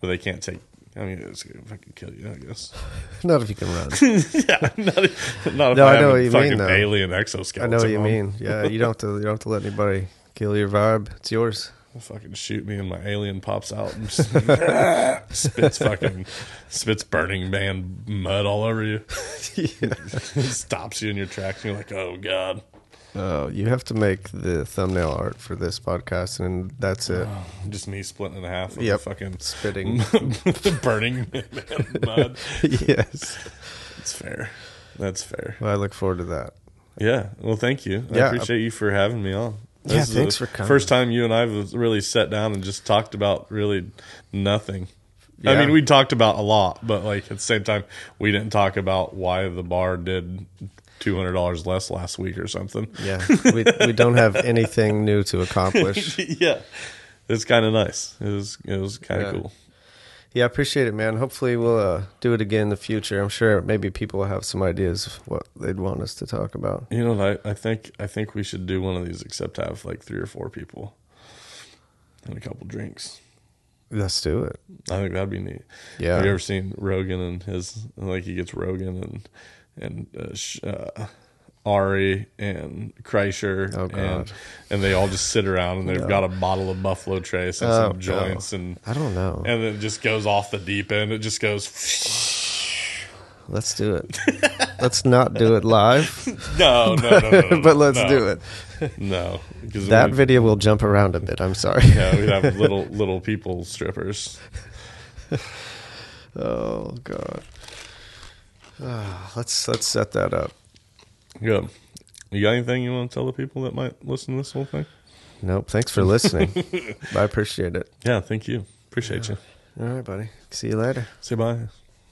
Speaker 2: but they can't take. I mean, it's gonna fucking kill you. I guess.
Speaker 1: Not if you can run.
Speaker 2: yeah, not, if- not if
Speaker 1: No,
Speaker 2: I,
Speaker 1: I know what you
Speaker 2: fucking
Speaker 1: mean, though.
Speaker 2: alien exoskeleton.
Speaker 1: I know what you
Speaker 2: on.
Speaker 1: mean. Yeah, you don't have to. You don't have to let anybody kill your vibe. It's yours.
Speaker 2: fucking shoot me and my alien pops out and spits fucking spits burning man mud all over you. Stops you in your tracks. And you're like, oh god,
Speaker 1: Oh, you have to make the thumbnail art for this podcast, and that's it.
Speaker 2: Oh, just me splitting in half with
Speaker 1: Yep.
Speaker 2: fucking
Speaker 1: Spitting.
Speaker 2: burning man mud.
Speaker 1: yes.
Speaker 2: That's fair. That's fair.
Speaker 1: Well, I look forward to that.
Speaker 2: Yeah. Well, thank you. I
Speaker 1: Yeah.
Speaker 2: appreciate you for having me on.
Speaker 1: Yeah,
Speaker 2: is
Speaker 1: thanks
Speaker 2: the
Speaker 1: for coming.
Speaker 2: First time you and I have really sat down and just talked about really nothing. I mean, we talked about a lot, but like at the same time, we didn't talk about why the bar did two hundred dollars less last week or something.
Speaker 1: Yeah, we we don't have anything new to accomplish.
Speaker 2: yeah, it's kind of nice. It was it was kind of
Speaker 1: Yeah.
Speaker 2: cool.
Speaker 1: Yeah, I appreciate it, man. Hopefully, we'll uh, do it again in the future. I'm sure maybe people will have some ideas of what they'd want us to talk about.
Speaker 2: You know, what? I I think I think we should do one of these, except have like three or four people and a couple drinks.
Speaker 1: Let's do it.
Speaker 2: I think that'd be neat.
Speaker 1: Yeah.
Speaker 2: Have you ever seen Rogan and his like he gets Rogan and and uh, uh, Ari and Kreischer
Speaker 1: Oh,
Speaker 2: and and they all just sit around and they've
Speaker 1: No.
Speaker 2: got a bottle of Buffalo Trace and
Speaker 1: Oh,
Speaker 2: some
Speaker 1: no.
Speaker 2: joints and
Speaker 1: I don't know.
Speaker 2: and it just goes off the deep end. It just goes.
Speaker 1: Let's do it. let's not do it live,
Speaker 2: No, no, no, no, no,
Speaker 1: but let's
Speaker 2: no.
Speaker 1: do it.
Speaker 2: No, because
Speaker 1: That video will jump around a bit. I'm sorry.
Speaker 2: yeah, we'd have little little people strippers.
Speaker 1: Oh God. Ah, let's let's set that up.
Speaker 2: Good. You got anything you want to tell the people that might listen to this whole thing?
Speaker 1: Nope. Thanks for listening. I appreciate it.
Speaker 2: Yeah, thank you. Appreciate you.
Speaker 1: All right, buddy. See you later.
Speaker 2: Say bye.